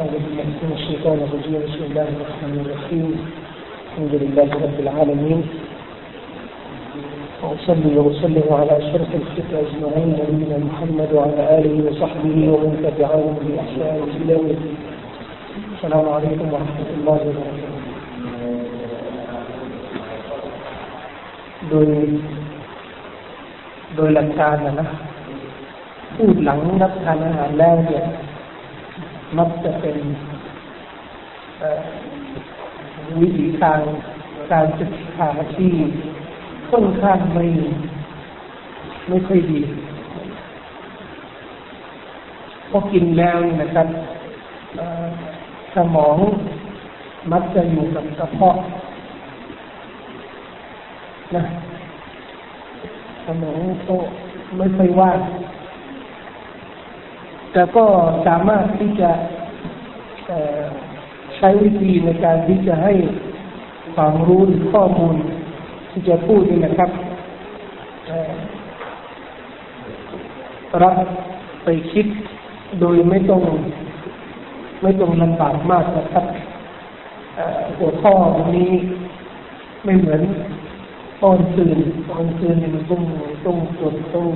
أعوذ بالله من الشيطان الرجيم بسم الله الرحمن الرحيم الحمد لله رب العالمين وأصلي وأسلم على أشرف الخلق أجمعين نبينا محمد وعلى آله وصحبه ومن تبعهم بإحسان إلى يوم الدين السلام عليكم ورحمة الله وبركاته โดยโดยหลักการนะนะพูดหลังรับทานอาหารแล้วเนี่ย มักจะเป็นวิธีทางการศึกษาที่ค่อนข้างไม่ไม่ค่อยดีพอกินแล้วนะครับสมองมักจะอยู่กับกระเพาะนะสมองก็ไม่ค่อยว่าง แต่ก็สามารถที่จะใช้วิธีในการที่จะให้ความรู้หรือข้อมูล ที่จะพูดนี่นะครับรับไปคิดโดยไม่ต้องไม่ต้องลำบากมากนะครับหัวข้อวันนี้ไม่เหมือนตอนตื่นตอนตื่นมันต้องต้องจดต้อง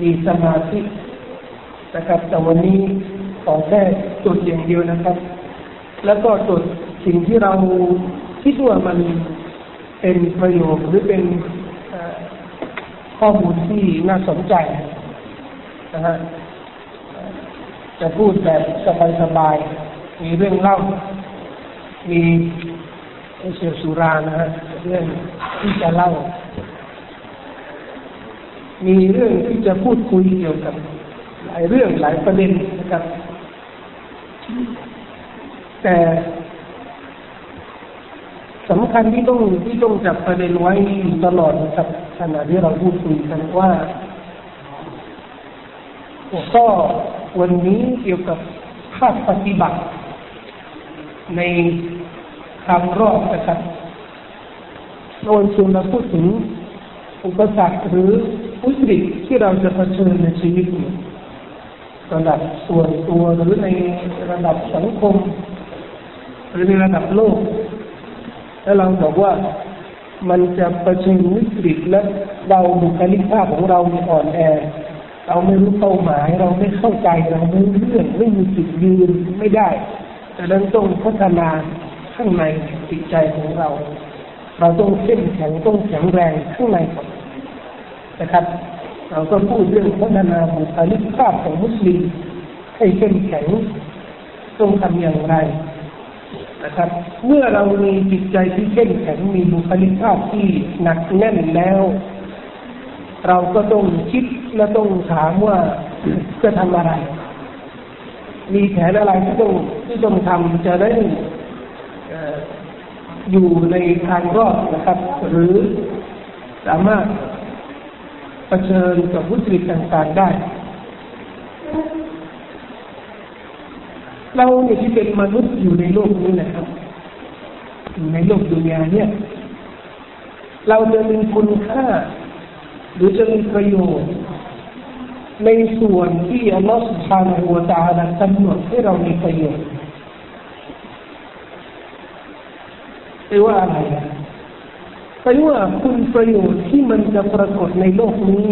มีสมาธิ นะครับ แต่วันนี้ขอแค่จุดอย่างเดียวนะครับ แล้วก็จุดสิ่งที่เราคิดว่ามันเป็นประโยชน์หรือเป็นข้อมูลที่น่าสนใจนะฮะจะพูดแบบสบายๆมีเรื่องเล่า มีเสียสุรานะฮะเรื่องที่จะเล่า มีเรื่องที่จะพูดคุยเกี่ยวกับายเรื่องหลายประเด็นนะครับ แต่สำคัญที่ต้องที่ต้องจับประเด็นไว้ตลอดนะครับขณะที่เราพูดคุยกันว่าหัวข้อวันนี้เกี่ยวกับภาคปฏิบัติ ในทางรอบนะครับเราชวนเราพูดถึงอุปสรรคหรือวิกฤตที่เราจะเผชิญในชีวิต ระดับส่วนตัวหรือในระดับสังคม หรือในระดับโลก แล้วเราบอกว่ามันจะเผชิญวิกฤตและเราบุคลิกภาพของเราอ่อนแอ เราไม่รู้เป้าหมาย เราไม่เข้าใจเราไม่รู้เรื่องไม่มีจุดยืนไม่ได้แต่นั้นต้องพัฒนาข้างในจิตใจของเรา เราต้องเข้มแข็งต้องแข็งแรงข้างในก่อนนะครับ เราก็พูดเรื่องพัฒนาบุคลิกภาพของมุสลิมให้เข้มแข็งต้องทำอย่างไรนะครับ เมื่อเรามีจิตใจที่เข้มแข็งมีบุคลิกภาพที่หนักแน่นแล้ว เราก็ต้องคิดและต้องถามว่าจะทำอะไร มีแผนอะไรที่ต้องที่ต้องทำจะได้อยู่ในทางรอดนะครับ หรือสามารถ เผชิญกับวิกฤตต่างๆได้ เราเนี่ยที่เป็นมนุษย์อยู่ในโลกนี้นะครับอยู่ในโลกดุนยาเนี่ย เราจะมีคุณค่า หรือจะมีประโยชน์ ในส่วนที่อัลลอฮฺสุบฮานาหูวตาลากำหนดให้เรามีประโยชน์แปลว่าอะไร แปลว่าคุณประโยชน์ที่มันจะปรากฏในโลกนี้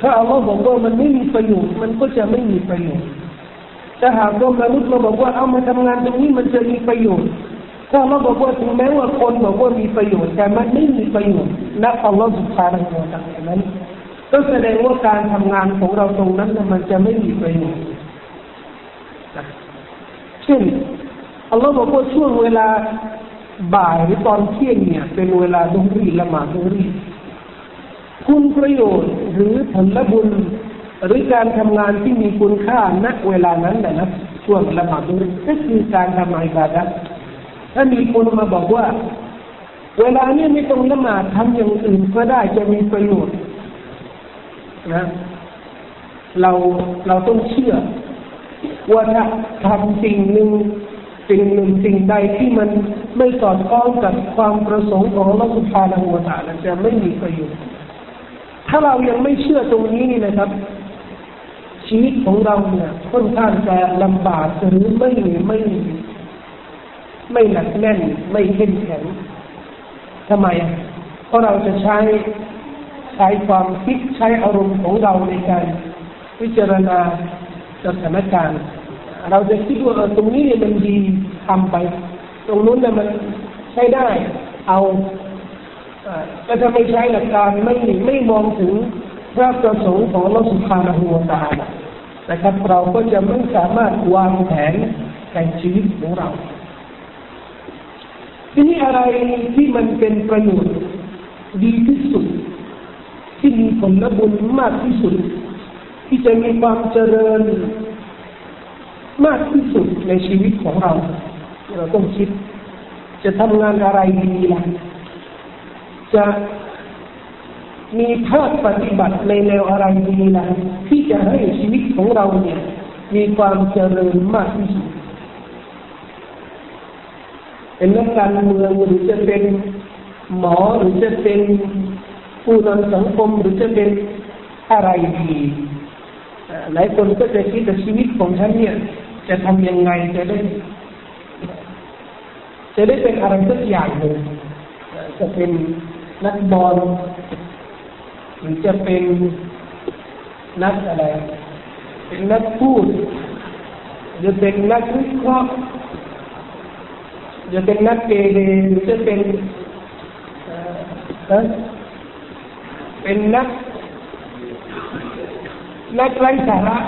ถ้าอัลลอฮ์บอกว่ามันไม่มีประโยชน์มันก็จะไม่มีประโยชน์ถ้าหากว่ามนุษย์เราบอกว่าเอามาทำงานตรงนี้มันจะมีประโยชน์ถ้าเราบอกว่าถึงแม้ว่าคนบอกว่ามีประโยชน์แต่มันไม่มีประโยชน์นักอัลลอฮ์สุภาพของเรานั้น ก็แสดงว่าการทำงานของเราตรงนั้นมันจะไม่มีประโยชน์เช่นอัลลอฮ์บอกว่าช่วงเวลา บ่ายหรือตอนเที่ยงเนี่ย เป็นเวลาดุรีละหมาดดุรีคุณประโยชน์หรือผลบุญหรือการทำงานที่มีคุณค่าณเวลานั้นนะช่วงละหมาดดุรีก็คือการทำอิบาดะถ้ามีคนมาบอกว่า เวลานี้ไม่ต้องละหมาดทำอย่างอื่นก็ได้จะมีประโยชน์นะเราเราต้องเชื่อ ว่าถ้าทำสิ่งหนึ่งสิ่งหนึ่งสิ่งใดที่มัน ไม่สอดคล้องกับความประสงค์ของเราสุภาพหัวตาลจะไม่มีประโยชน์ถ้าเรายังไม่เชื่อตรงนี้นี่นะครับ ชีวิตของเราเนี่ยค่อนข้างจะลำบากหรือไม่ไม่ไม่หนักแน่น ไม่เข้มแข็งทำไมเพราะเราจะใช้ใช้ความคิดใช้อารมณ์ของเราในการพิจารณาสถานการณ์ เราจะคิดว่าตรงนี้เนี่ยมันดีทำไป ตรงนู้นเนี่ยมันใช้ได้ เอาก็จะไม่ใช้หลักการไม่ไม่มองถึงพระประสงค์ของเราสุภาณหัวตานะครับเราก็จะไม่สามารถวางแผนในชีวิตของเรา ทีนี้อะไรที่มันเป็นประโยชน์ดีที่สุด ที่มีผลบุญมากที่สุด ที่จะมีความเจริญมากที่สุดในชีวิตของเรา เราต้องคิด จะทำงานอะไรดีล่ะจะมีภาคปฏิบัติในแนวอะไรดีล่ะที่จะให้ชีวิตของเราเนี่ย มีความเจริญมากที่สุดเป็นนักการเมืองหรือจะเป็นหมอหรือจะเป็นผู้นำสังคมหรือจะเป็นอะไรดีหลายคนก็จะคิดว่าชีวิตของฉันเนี่ย จะทำยังไงจะได้ จะได้เป็นอะไรสักอย่างหนึ่งจะเป็นนักบอลหรือจะเป็นนักอะไร เป็นนักพูดจะเป็นนักวิเคราะห์จะเป็นนักเกเรหรือจะเป็นเป็นนักนักไร้สาระ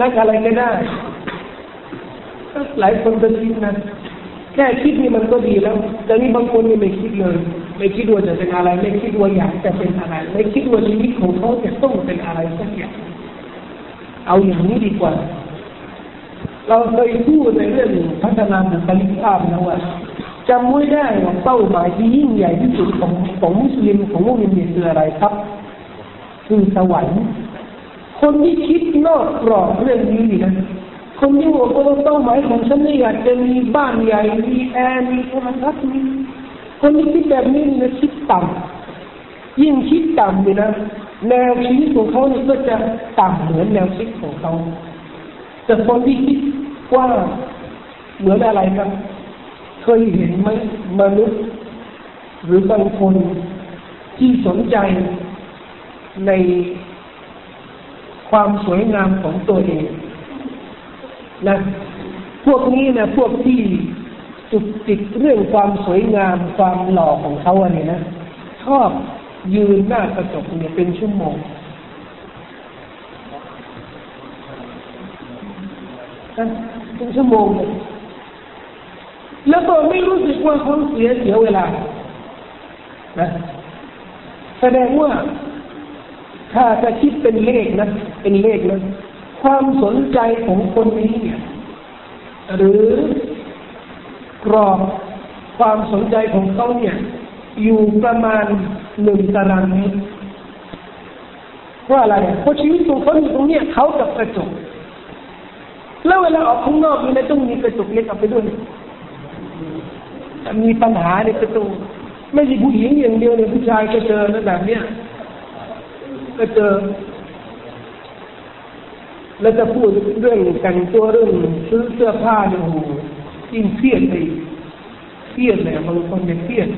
นักอะไรก็ได้ หลายคนจะคิดนะ แค่คิดนี่มันก็ดีแล้ว แต่นี่บางคนนี่ไม่คิดเลย ไม่คิดว่าจะเป็นอะไร ไม่คิดว่าอยากจะเป็นอะไร ไม่คิดว่าชีวิตของเขาจะต้องเป็นอะไรสักอย่าง เอาอย่างนี้ดีกว่า เราเคยพูดในเรื่องพัฒนาบุคลิกภาพนะว่าจำไว้ได้ว่าเป้าหมายที่ยิ่งใหญ่ที่สุดของของมุสลิมของมุสลิมเนี่ยคืออะไรครับ คือสวรรค์คนที่คิดนอกกรอบเรื่องนี้นะ คนที่บอกว่าเป้าหมายของฉันนี่อยากจะมีบ้านใหญ่มีแอร์มีโทรทัศน์มีคนที่คิดแบบนี้นะคิดต่ำยิ่งคิดต่ำนี่นะแนวชีวิตของเขาเนี่ยก็จะต่ำเหมือนแนวคิดของเขาแต่คนที่คิดว่าเหมือนอะไรครับเคยเห็นไหมมนุษย์ หรือบางคนที่สนใจในความสวยงามของตัวเอง นะพวกนี้นะพวกที่จุดติดเรื่องความสวยงามความหล่อของเขาอันนี้นะชอบยืนหน้ากระจกเนี่ยเป็นชั่วโมงเป็นชั่วโมงเลยแล้วก็ไม่รู้สึกว่าเขาเสียเสียเวลานะแสดงว่าถ้าจะคิดเป็นเลขนะเป็นเลขนะ ความสนใจของคนนี้เนี่ยหรือกรอบความสนใจของเขาเนี่ยอยู่ประมาณหนึ่งตารางเมตรเพราะอะไรเพราะชีวิตของเขาอยู่ตรงนี้เขากับกระจก แล้วเวลาออกข้างนอกนี่นะต้องมีกระจกเล็กเอาไปด้วยมีปัญหาในกระจกไม่ใช่ผู้หญิงอย่างเดียวเนี่ยผู้ชายก็เจอแล้วแบบเนี้ยก็เจอ แล้วจะพูดเรื่องแต่งตัวเรื่องซื้อเสื้อผ้าเนี่ยโอ้ยิ่งเครียดไปเครียดเลยบางคนเนี่ยเครียด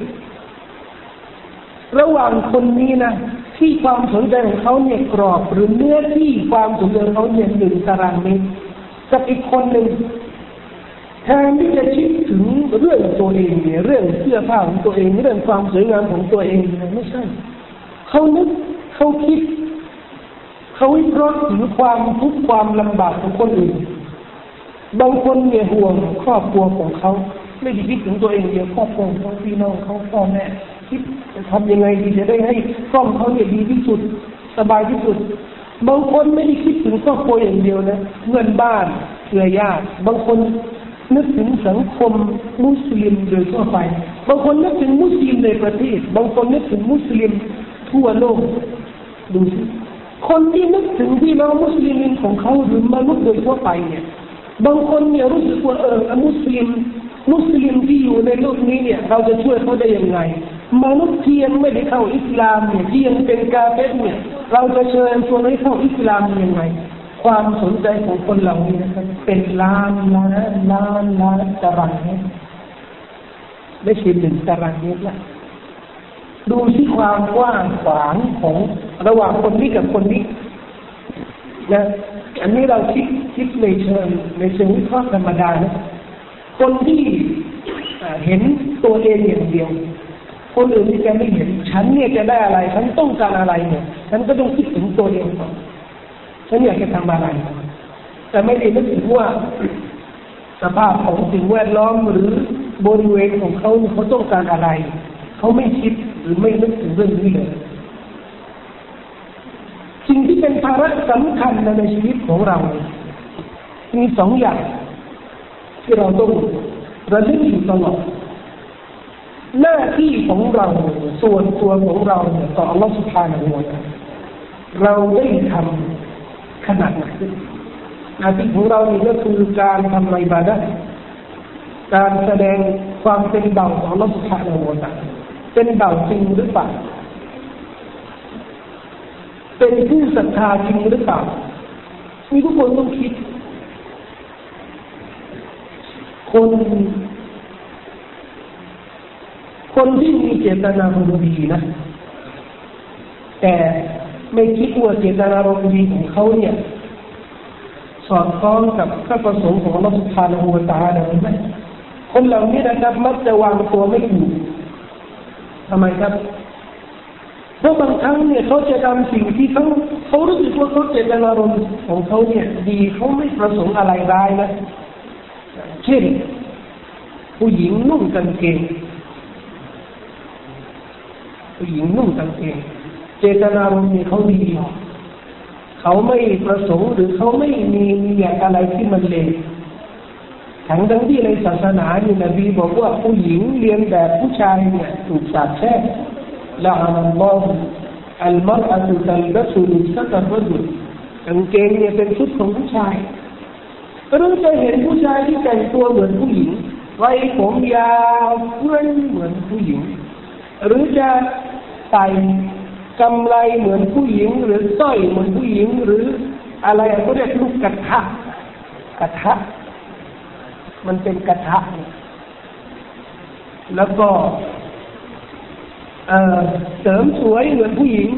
ระหว่างคนนี้นะที่ความสนใจของเขาเนี่ยกรอบหรือเนื้อที่ความสนใจของเขาเนี่ยหนึ่งตารางเมตรกับอีกคนหนึ่งแทนที่จะคิดถึงเรื่องตัวเองเนี่ยเรื่องเสื้อผ้าของตัวเองเรื่องความสวยงามของตัวเองไม่ใช่เขานึกเขาคิด เขาวิเคราะห์ถึงความทุกข์ความลำบากของคนอื่น บางคนเนี่ยห่วงครอบครัวของเขา ไม่ได้คิดถึงตัวเองเดียวครอบครัวของพี่น้องเขาพ่อแม่คิดจะทำยังไงดีจะได้ให้ครอบเขาเนี่ยดีที่สุด สบายที่สุด บางคนไม่ได้คิดถึงครอบครัวอย่างเดียวนะเงินบ้านเครือญาติบางคนนึกถึงสังคมมุสลิมโดยทั่วไป บางคนนึกถึงมุสลิมในประเทศ บางคนนึกถึงมุสลิมทั่วโลกดูสิ คนที่นึกถึงพี่น้องมุสลิมของเขาหรือมนุษย์โดยทั่วไปเนี่ยบางคนเนี่ยรู้สึกว่าเออมุสลิมมุสลิมที่อยู่ในโลกนี้เนี่ย เราจะช่วยเขาได้ยังไงมนุษย์ที่ยังไม่ได้เข้าอิสลามเนี่ยที่ยังเป็นกาเฟสเนี่ย เราจะเชิญชวนให้เข้าอิสลามยังไง ความสนใจของคนเหล่านี้นะครับเป็นล้านล้านล้านล้านตารางเมตรไม่ใช่หนึ่งตารางเมตรละ ดูที่ความกว้างขวางของระหว่างคนนี้กับคนนี้นะอันนี้เราคิดคิดในเชิงในเชิงวิเคราะห์ธรรมดานะคนที่เห็นตัวเองอย่างเดียว คนอื่นที่แกไม่เห็น ฉันเนี่ยจะได้อะไร ฉันต้องการอะไรเนี่ย ฉันก็ต้องคิดถึงตัวเองก่อนฉันอยากจะทำอะไร แต่ไม่ได้นึกถึงว่า สภาพของสิ่งแวดล้อมหรือบริเวณของเขาเขาต้องการอะไร เขาไม่คิด หรือไม่นึกถึงเรื่องนี้เลยสิ่งที่เป็นภาระสำคัญในชีวิตของเรา มีสองอย่าง ที่เราต้องระลึกอยู่ตลอดหน้าที่ของเราส่วนตัวของเราเนี่ยต่ออัลลอฮฺสุภาณหัวเราได้ทำขนาดไหนหน้าที่ของเรานี่ก็คือการทำไรบาดะการแสดงความเป็นเบาของอัลลอฮฺสุภาณหัว เป็นเบาจริงหรือเปล่า เป็นผู้ศรัทธาจริงหรือเปล่า มีทุกคนต้องคิด คน คนที่มีเจตนารมณ์ดีนะ แต่ไม่คิดว่าเจตนารมณ์ดีของเขาเนี่ย สอดคล้องกับพระประสงค์ของรัฐบาลหัวตาเลยไหมคนเหล่านี้นะครับมักจะวางตัวไม่ถูก ทำไมครับเพราะบางครั้งเนี่ยเขาจะทำสิ่งที่เขาเขารู้สึกว่าเขาเจตนารมณ์ของเขาเนี่ย ดีเขาไม่ประสงค์อะไรร้ายนะเช่น ผู้หญิงนุ่งกางเกงผู้หญิงนุ่งกางเกงเจตนารมณ์เนี่ยเขาดีเขาไม่ประสงค์หรือเขาไม่มีมีอย่างอะไรที่มันเลว ทั้งทั้งที่ในศาสนานี่นบีบอกว่าผู้หญิงเรียนแบบผู้ชายเนี่ยถูกสาปแช่งละอัลลอฮฺอัลมัรอัตุตัลบัสุลิสตัลบัสุลกางเกงเนี่ยเป็นชุดของผู้ชายก็ต้อจะเห็นผู้ชายที่แต่งตัวเหมือนผู้หญิงไว้ผมยาวเพื่อนเหมือนผู้หญิง หรือจะใส่กำไรเหมือนผู้หญิง หรือสร้อยเหมือนผู้หญิง หรืออะไรก็เรียกลูกกระทะกระทะ มันเป็นกระทะแล้วก็เสริมสวยเหมือนผู้หญิง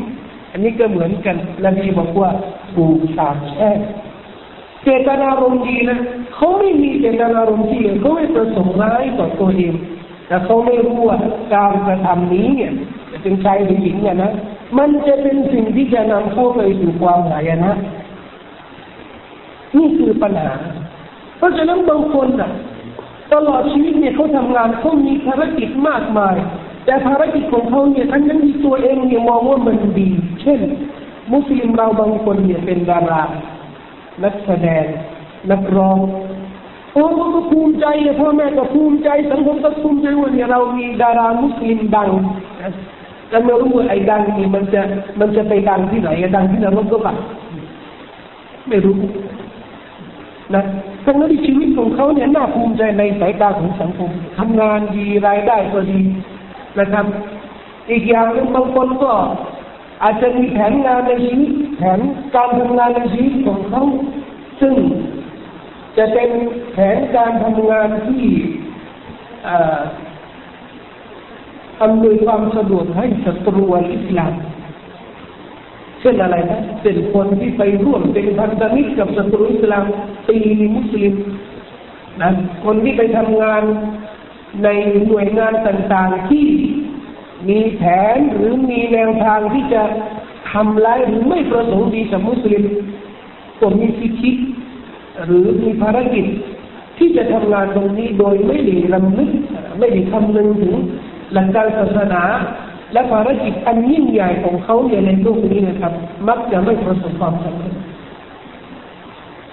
อันนี้ก็เหมือนกันนบีบอกว่าถูกสาปแช่งเจตนารมณ์ดีนะเขาไม่มีเจตนารมณ์ที่เลวเขาไม่ประสงค์ร้ายต่อตัวเองแต่เขาไม่รู้ว่าการกระทำนี้เนี่ยจะเป็นชายหรือหญิงเนี่ยนะมันจะเป็นสิ่งที่จะนำเข้าไปสู่ความหายนะ นี่คือปัญหา เพราะฉะนั้นบางคนอะตลอดชีวิตเนี่ยเขาทำงานเขามีภารกิจมากมาย แต่ภารกิจของเขาเนี่ยทั้งนั้นที่ตัวเองเนี่ยมองว่ามันดี เช่น มุสลิมเราบางคนเนี่ยเป็นดารา นักแสดง นักร้องโอ้ก็ภูมิใจพ่อแม่ก็ภูมิใจสังคมก็ภูมิใจว่าเนี่ยเรามีดารามุสลิมดังแต่ไม่รู้ว่าไอ้ดังนี่มันจะมันจะไปดังที่ไหนดังที่นรกก็แบบไม่รู้ นะทั้งนั้นที่ชีวิตของเขาเนี่ยน่าภูมิใจในสายตาของสังคมทำงานดีรายได้ก็ดีนะครับ อีกอย่างหนึ่งบางคนก็อาจจะมีแผนงานในชีวิตแผนการทำงานในชีวิตของเขา ซึ่งจะเป็นแผนการทำงานที่อำนวยความสะดวกให้ศัตรูอิสลาม เช่นอะไรนะเป็นคนที่ไปร่วมเป็นพันธมิตรกับศัตรูอิสลามตีมุสลิมนะคนที่ไปทำงานในหน่วยงานต่างๆที่มีแผนหรือมีแนวทางที่จะทำร้ายหรือไม่ประสงค์ดีกับมุสลิมก็มีสิทธิหรือมีภารกิจที่จะทำงานตรงนี้โดยไม่ได้ลำลึกไม่ได้คำนึงถึงหลักการศาสนา และภารกิจอันยิ่งใหญ่ของเขาในโลกนี้นะครับ มักจะไม่ประสบความสำเร็จ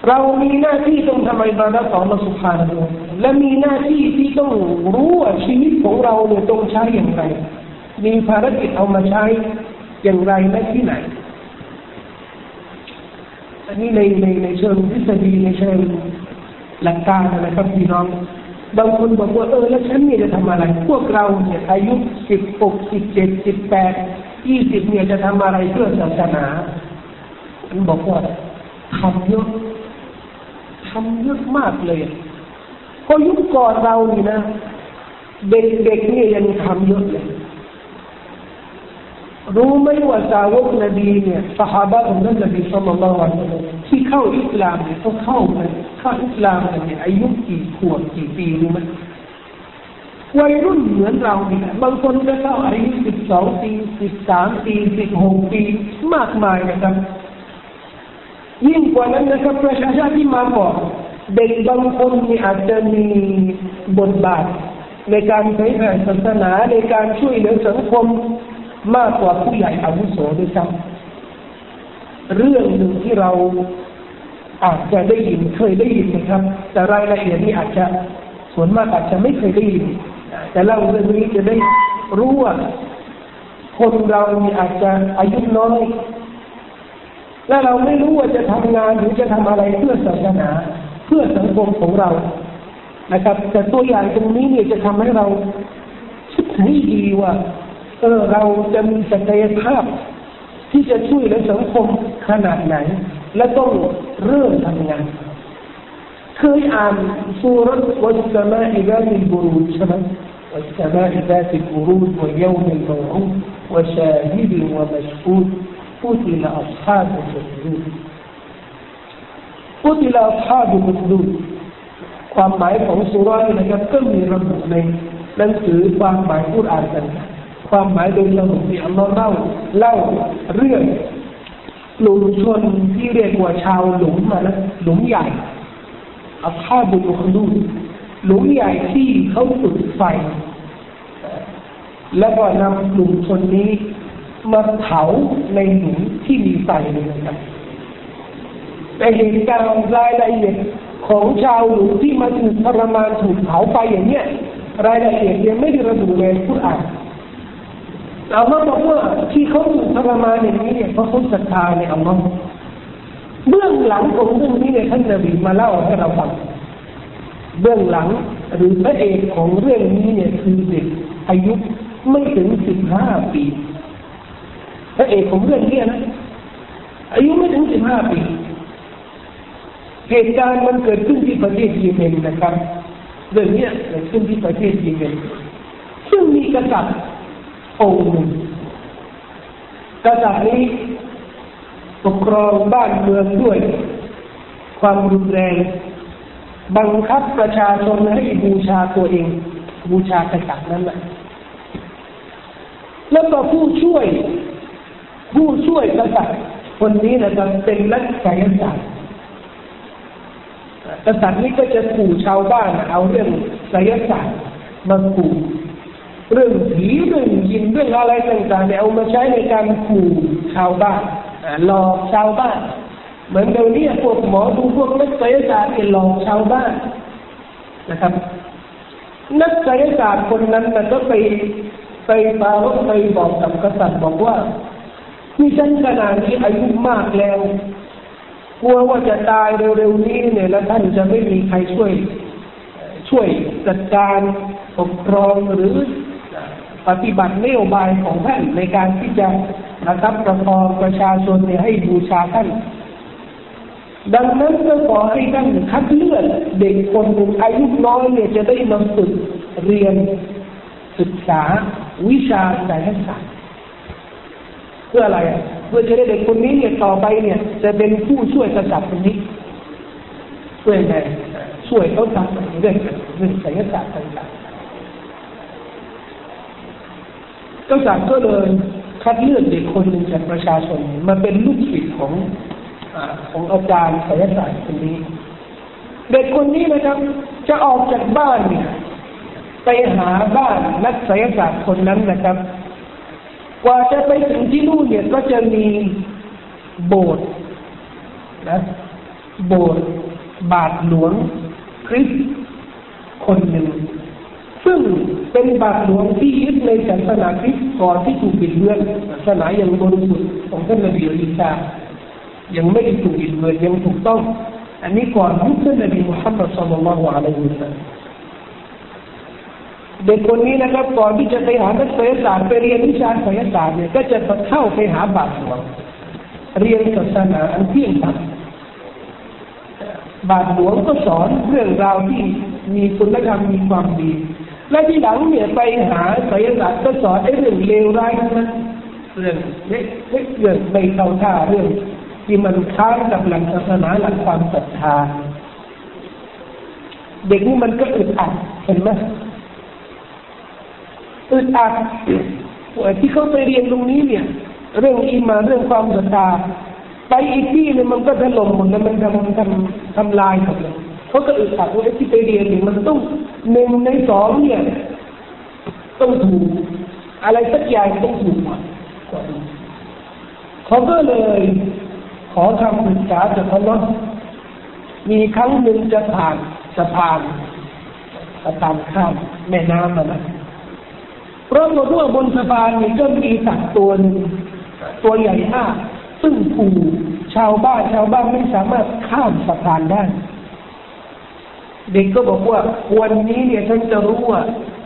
เรามีหน้าที่ต้องทำอิบาดะต่อมาสุภาพและมีหน้าที่ที่ต้องรู้ว่าชีวิตของเราเนี่ยต้องใช้อย่างไร มีภารกิจเอามาใช้อย่างไรและที่ไหน อันนี้ในในในเชิงทฤษฎีในเชิงหลักการนะครับพี่น้อง บางคนบอกว่าเออแล้วฉันเนี่ยจะทำอะไร พวกเราเนี่ยอายุสิบหกสิบเจ็ดสิบแปดยี่สิบเนี่ยจะทำอะไรเพื่อศาสนามันบอกว่าทำเยอะทำเยอะมากเลยพอยุคก่อนเรานี่นะ เด็กๆนี่ยังทำเยอะเลยรู้ไหมว่าสาวกนบีเนี่ยสหายของท่านนบีสุลต่านที่เข้าอิสลามเนี่ยเขาเข้าไป เข้าอิสลามเนี่ยอายุกี่ขวบกี่ปีรู้ไหมวัยรุ่นเหมือนเราเนี่ยบางคนก็เข้าอายุสิบสองปีสิบสามปีสิบหกปีมากมายนะครับ ยิ่งกว่านั้นนะครับประชาชาติที่มาก่อนเด็กบางคนมีอาจจะมีบทบาท ในการเผยแผ่ศาสนาในการช่วยเหลือสังคมมากกว่าผู้ใหญ่อาวุโสด้วยซ้ำเรื่องหนึ่งที่เรา อาจจะได้ยินเคยได้ยินนะครับ แต่รายละเอียดนี่อาจจะส่วนมากอาจจะไม่เคยได้ยินแต่เล่าเรื่องนี้จะได้รู้ว่าคนเรามีอาจจะอายุน้อยและเราไม่รู้ว่าจะทำงานหรือจะทำอะไรเพื่อศาสนาเพื่อสังคมของเรานะครับ แต่ตัวอย่างตรงนี้เนี่ยจะทำให้เราคิดให้ดีว่าเออเราจะมีศักยภาพ ที่จะช่วยเหลือสังคมขนาดไหน และต้องเริ่มทำงานเคยอ่านสุรษวัสมาอิดาติบุรุษใช่ไหม والسماء ذات البروج واليوم الموعود وشاهد ومشهود قتل أصحاب الأخدود قتل أصحاب الأخدود ความหมายของสุรานี่นะครับก็มีระบุในหนังสือความหมายพูดอ่านกันความหมายโดยสรุปที่อัลลอฮ์เล่าเล่าเรื่อง หลุมชนที่เรียกว่าชาวหลุมมาแล้วหลุมใหญ่อัคาบุลคดูหลุมใหญ่ที่เขาจุดไฟ แล้วก็นำหลุมชนนี้มาเผาในหลุมที่มีไฟเลยนะครับแต่เหตุการณ์รายละเอียดของชาวหลุมที่มาถูกทรมานถูกเผาไฟอย่างเนี้ยรายละเอียดยังไม่ได้ระบุในพุทธอ่าน เราก็บอกว่าที่เขาถูกทรมานอย่างนี้เนี่ยเพราะเขาศรัทธาในอัลลอฮ์เบื้องหลังของเรื่องนี้เนี่ยท่านนบีมาเล่าให้เราฟังเบื้องหลังหรือพระเอกของเรื่องนี้เนี่ยคือเด็กอายุไม่ถึงสิบห้าปีพระเอกของเรื่องนี้นะอายุไม่ถึงสิบห้าปี เหตุการณ์มันเกิดขึ้นที่ประเทศเยเมนนะครับ เรื่องนี้เกิดขึ้นที่ประเทศเยเมนซึ่งมีกษัตริย์ องค์หนึ่งกษัตริย์นี้ปกครองบ้านเมืองด้วย ความรุนแรง บังคับประชาชนให้บูชาตัวเอง บูชากษัตริย์นั้นแหละแล้วก็ผู้ช่วย ผู้ช่วยกษัตริย์คนนี้นะครับเป็นนักไสยศาสตร์กษัตริย์นี้ก็จะขู่ชาวบ้านเอาเรื่องไสยศาสตร์มาขู่ เรื่องผีเรื่องยินเรื่องอะไรต่างๆเนี่ยเอามาใช้ในการขู่ชาวบ้านหลอกชาวบ้าน เหมือนเดี๋ยวนี้พวกหมอดูพวกนักไสยศาสตร์หลอกชาวบ้านนะครับ นักไสยศาสตร์คนนั้นมันก็ไปไปปาว่าไปบอกกับกษัตริย์บอกว่านี่ฉันขนาดนี้อายุมากแล้วกลัวว่าจะตายเร็วๆนี้เนี่ยแล้วท่านจะไม่มีใครช่วย ช่วยจัดการปกครองหรือ ปฏิบัตินโยบายของท่านในการที่จะนะครับประคองประชาชนให้บูชาท่าน ดังนั้นก็ขอให้ท่านคัดเลือกเด็กคนหนึ่งอายุน้อยเนี่ยจะได้มาฝึกเรียนศึกษาวิชาสายศาสตร์เพื่ออะไรเพื่อจะได้เด็กคนนี้เนี่ยต่อไปเนี่ย จะเป็นผู้ช่วยกษัตริย์คนนี้ช่วยไงช่วยเขาทำเรื่องเรื่องสายศาสตร์ต่าง ๆกษัตริย์ก็เลยคัดเลือกเด็กคนหนึ่งจากประชาชนมาเป็นลูกศิษย์ของอของอาจารย์สายศาสตร์คนนี้ เด็กคนนี้นะครับ จะออกจากบ้านเนี่ยไปหาบ้านนักสายศาสตร์คนนั้นนะครับ กว่าจะไปถึงที่นู่นเนี่ยก็จะมีโบสถ์นะโบสถ์บาทหลวงคริสคนหนึ่ง ซึ่งเป็นบาทหลวงที่ยึดในศาสนาคริสต์ก่อนที่ถูกบิดเบือนศาสนาอย่างบริสุทธิ์ของท่านนบีอิสายังไม่ได้ถูกบิดเบือนยังถูกต้อง อันนี้ก่อนที่ท่านนบีมุฮัมมัดสุลลัลลอฮุอะลัยฮิวะสัลลัมเด็กคนนี้นะครับก่อนที่จะไปหานักศิลศาสตร์ไปเรียนวิชาศิลศาสตร์เนี่ยก็จะเข้าไปหาบาทหลวงเรียนศาสนาอันเที่ยงธรรมบาทหลวงก็สอนเรื่องราวที่มีคุณธรรมมีความดี และที่หลังเนี่ยไปหาศิลศาสตร์ก็สอนเรื่องเลวร้ายนั้นเรื่องเล็กเรื่องไม่เข้าท่าเรื่อง ที่มันค้านกับหลักศาสนาหลักความศรัทธา เด็กนี่มันก็อึดอัดเห็นไหมอึดอัดที่เขาไปเรียนตรงนี้เนี่ย เรื่องอิมาเรื่องความศรัทธาไปอีกที่นึงมันก็ถล่มหมดแล้วมันทำทำทำลายหมดเลย เขาก็อึดอัดว่าไอ้ที่ไปเรียนเนี่ยมันต้องหนึ่งในสองเนี่ยต้องถูกอะไรสักอย่างต้องถูกหมดเขาก็เลยขอคำปรึกษาจากเขาว่ามีครั้งหนึ่งจะผ่านสะพานสะพานข้ามแม่น้ำนะเพราะว่าบนสะพานมีก็มีสัตว์ตัวหนึ่งตัวใหญ่มากซึ่งผู้ชาวบ้านชาวบ้านไม่สามารถข้ามสะพานได้ เด็กก็บอกว่าวันนี้เนี่ยฉันจะรู้ว่า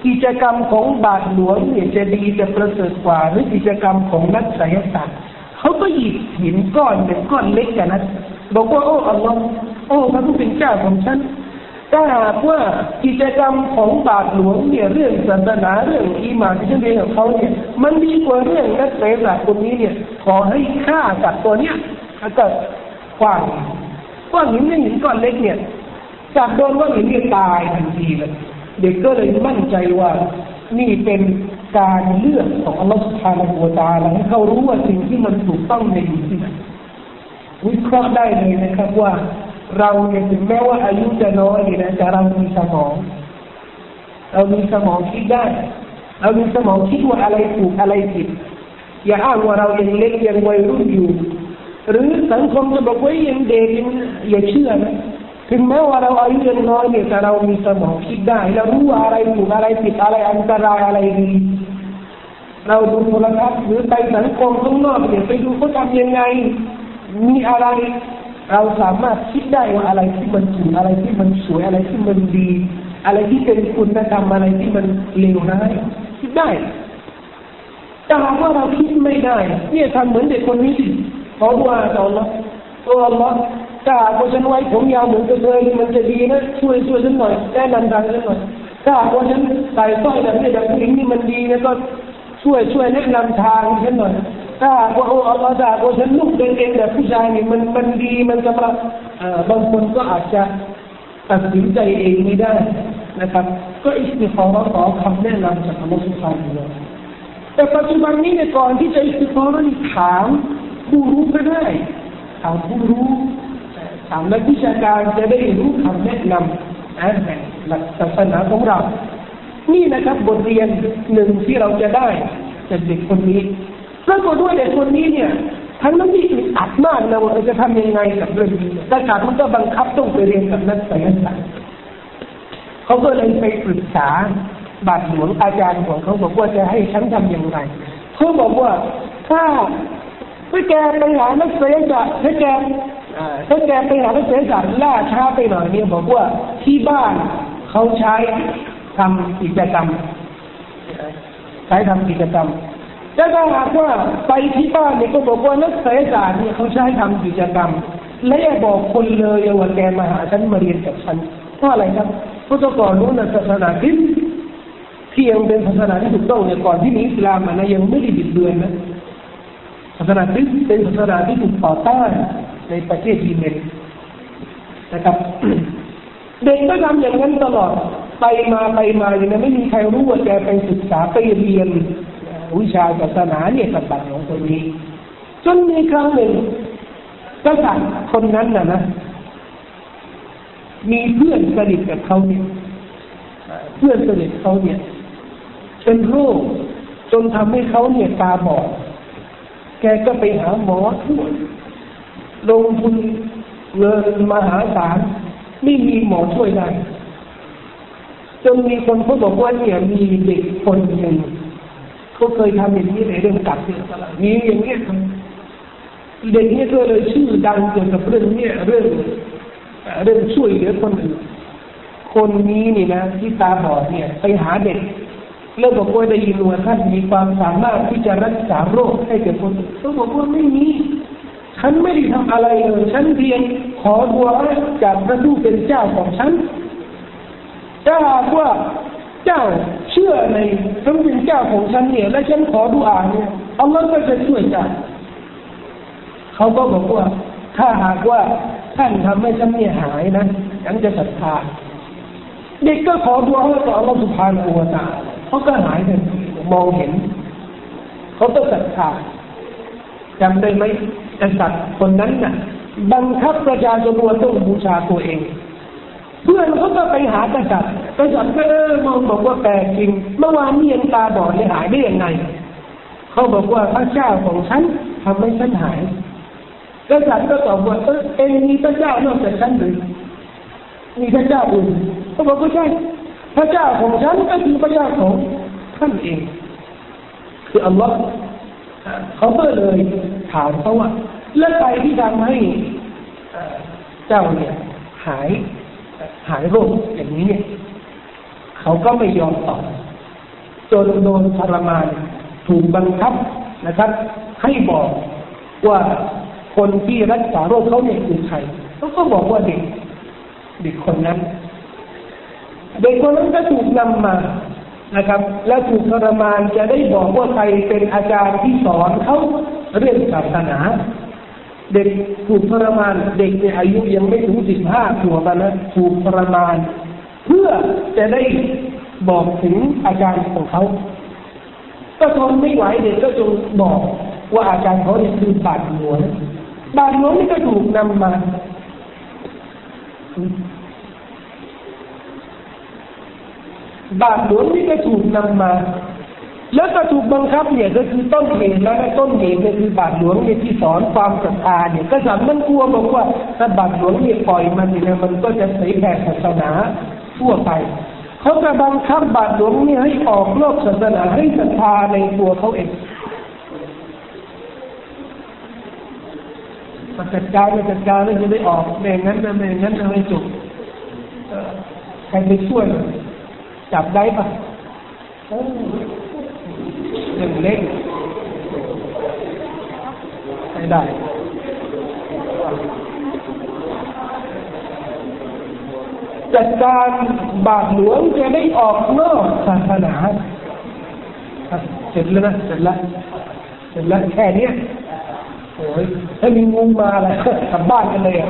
กิจกรรมของบาทหลวงเนี่ยจะดีจะประเสริฐกว่าหรือกิจกรรมของนักไสยศาสตร์เขาก็หยิบหินก้อนเป็นก้อนเล็กกันนะบอกว่าโอ้อัลลอฮ์โอ้พระผู้เป็นเจ้าของฉันถ้าหากว่ากิจกรรมของบาทหลวงเนี่ยเรื่องศาสนาเรื่องอีมานที่ฉันเรียนกับเขาเนี่ย มันดีกว่าเรื่องนักเตะหลักคนนี้เนี่ย ขอให้ฆ่าสัตว์ตัวเนี้ยแล้วก็กว้างกว้างหินเนี่ยหินก้อนเล็กเนี่ย จากโดนว่าหินเนี่ยตายทันทีเลยเด็กก็เลยมั่นใจว่า นี่เป็นการเลือกของอัลลอฮฺสุภาละหัวตาแล้วให้เขารู้ว่าสิ่งที่มันถูกต้องในที่ไหนวิเคราะห์ได้เลยนะครับว่า เราเนี่ยถึงแม้ว่าอายุจะน้อยนะแต่เรามีสมอง เรามีสมองคิดได้ เรามีสมองคิดว่าอะไรถูกอะไรผิด อย่าอ้างว่าเรายังเล็กยังวัยรุ่นอยู่ หรือสังคมจะบอกว่ายังเด็กอย่าเชื่อนะ ถึงแม้ว่าเราอายุยังน้อยเนี่ยแต่เรามีสมองคิดได้เรารู้ว่าอะไรถูกอะไรผิดอะไรอันตรายอะไรดี เราดูโทรทัศน์หรือไปสังคมข้างนอกเนี่ยไปดูเขาทำยังไง มีอะไร เราสามารถคิดได้ว่าอะไรที่มันถูกอะไรที่มันสวยอะไรที่มันดี อะไรที่เป็นคุณธรรมอะไรที่มันเลวร้ายคิดได้แต่หากว่าเราคิดไม่ได้ เนี่ยทำเหมือนเด็กคนนี้สิขอว่าต่อละโอ้ละ ถ้าหาว่าฉันไว้ผมยาวเหมือนกับเธอมันจะดีนะช่วยช่วยฉันหน่อยแนะนำทางฉันหน่อยถ้าหาว่าฉันใส่สร้อยแบบนี้แบบนี้นี่มันดีนะก็ช่วยช่วยแนะนำทางฉันหน่อยถ้าว่าโอ้อัลลอฮฺด่าว่าฉันลุกเดินเองแบบผู้ชายนี่มันมันดีมันสำหรับบางคนก็อาจจะตัดสินใจเองไม่ได้นะครับ ก็ استخارة ขอคำแนะนำจากอัลลอฮฺ سبحانه แต่ปัจจุบันนี้เนี่ยก่อนที่จะ استخارة นี่ถามผู้รู้ก็ได้ถามผู้รู้ ถามนักวิชาการจะได้รู้คำแนะนำนะหลักศาสนาของเรา นี่นะครับบทเรียนหนึ่งที่เราจะได้จากเด็กคนนี้ปรากฏว่าเด็กคนนี้เนี่ยทั้งนั้นที่อัดมากนะว่าจะทำยังไงกับเรื่องนี้แต่การมันก็บังคับต้องไปเรียนกับนักศิลศาสตร์เขาก็เลยไปปรึกษาบาทหลวงอาจารย์ของเขาบอกว่าจะให้ฉันทำอย่างไรเขาบอกว่าถ้าถ้าแกไปหานักเสียศาสตร์ถ้าแก ถ้าแกไปหานักเสียศาสตร์ล่าช้าไปหน่อยเนี่ยบอกว่าที่บ้านเขาใช้ทำกิจกรรมใช้ทำกิจกรรมแต่ถ้าหากว่าไปที่บ้านเนี่ยก็บอกว่านักเศษฐศาสตร์เนี่ยเขาใช้ทำกิจกรรม และอย่าบอกคนเลยว่าแกมาหาฉันมาเรียนกับฉันเพราะอะไรครับเพราะก่อนนู้นศาสนาคริสต์ที่ยังเป็นศาสนาที่ถูกต้องเนี่ยก่อนที่มีอิสลามนะยังไม่ได้บิดเบือนนะศาสนาคริสต์เป็นศาสนาที่ถูกต่อต้าน ในประเทศยีเมนนะครับ เด็กก็ทำอย่างนั้นตลอดไปมาไปมาอย่างนั้นไม่มีใครรู้ว่าแกไปศึกษาไปเรียนวิชาศาสนาเนี่ยกับบัตรของคนนี้ จนมีครั้งหนึ่งกษัตริย์คนนั้นนะนะ มีเพื่อนสนิทกับเขาเนี่ยเพื่อนสนิทเขาเนี่ยเป็นโรคจนทำให้เขาเนี่ยตาบอดแกก็ไปหาหมอทั่ว ลงทุนเงินมหาศาลไม่มีหมอช่วยได้จนมีคนเขาบอกว่าเนี่ยมีเด็กคนหนึ่งก็เคยทำอย่างนี้ในเรื่องกัดเนี่ยมีอย่างเงี้ยเด็กนี่ก็เลยชื่อดังเกี่ยวกับเรื่องเนี้ยเรื่องเรื่องช่วยเหลือคนอื่นคนนี้นี่นะที่ตาบอดเนี่ย ไปหาเด็กแล้วบอกว่าได้ยินว่าท่านมีความสามารถที่จะรักษาโรคให้แก่คนเขาบอกว่าไม่มี ฉันไม่ได้ทำอะไรเลยฉันเพียงขอดัวจากพระผู้เป็นเจ้าของฉันถ้าหากว่าเจ้าเชื่อในพระผู้เป็นเจ้าของฉันเนี่ยและฉันขอดุอาเนี่ยอัลลอฮ์ก็จะช่วยจ้าเขาก็บอกว่า ถ้าหากว่าท่านทำให้ฉันเนี่ยหายนะฉันจะศรัทธาเด็กก็ขอดุอาให้กับอัลลอฮ์สุภาณอัวตาเขาก็หายไปมองเห็น เขาก็ศรัทธาจำได้ไหม กษัตริย์คนนั้นน่ะบังคับประชาชนว่าต้องบูชาตัวเอง เพื่อนเขาก็ไปหากษัตริย์กษัตริย์ก็เออมองบอกว่าแปลกจริงเมื่อวานนี้ยังตาบอดเลยหายได้ยังไงเขาบอกว่าพระเจ้าของฉันทำให้ฉันหายกษัตริย์ก็ตอบว่าเออเองมีพระเจ้านอกจากฉันหรือมีพระเจ้าอื่นเขาบอกว่าใช่พระเจ้าของฉันก็คือพระเจ้าของท่านเองคืออัลลอฮ์เขาก็เลยถามเขาว่า แล้วใครที่ทำให้เจ้าเนี่ย หาย หายโรคอย่างนี้เนี่ย เขาก็ไม่ยอมตอบจนโดนทรมานถูกบังคับนะครับ ให้บอกว่าคนที่รักษาโรคเขาเนี่ยคือใครเขาก็บอกว่าเด็กเด็กคนนั้น เด็กคนนั้นก็ถูกนำมานะครับ และถูกทรมานจะได้บอกว่าใครเป็นอาจารย์ที่สอนเขาเรื่องศาสนา เด็กถูกทรมาน เด็กในอายุยังไม่ถึงสิบห้าขวบนะถูกทรมาน เพื่อจะได้บอกถึงอาจารของเขาก็ทนไม่ไหวเด็กก็จงบอกว่าอาจารเขาเนี่ยคือบาดหลวงบาดหลวงนี่ก็ถูกนำมาบาปหลวงนี่ก็ถูกนำมา แล้วก็ถูกบังคับเนี่ยก็คือต้นเหตุแล้วต้นเหตุก็คือบาทหลวงเนี่ยที่สอนความศรัทธาเนี่ยก็สัมมันกลัวบอกว่าถ้าบาทหลวงเนี่ยปล่อยมันเนี่ยมันก็จะเสียแผ่ศาสนาทั่วไปเขาจะบังคับบาทหลวงนี่ให้ออกโลกศาสนาให้ศรัทธาในตัวเขาเองจัดการม่จัดการแล้วจะได้ออกแม่งั้นนะแม่งั้นจะไม่จบใครไปช่วยจับได้ปะ หนึ่งเล่งไม่ได้จัดการบาทหลวงจะได้ออกนอกศาสนาเสร็จแล้วนะเสร็จแล้วเสร็จแล้วแค่นี้โอ้ยถ้ามีงูมาอะไรกลับบ้านกันเลยอะ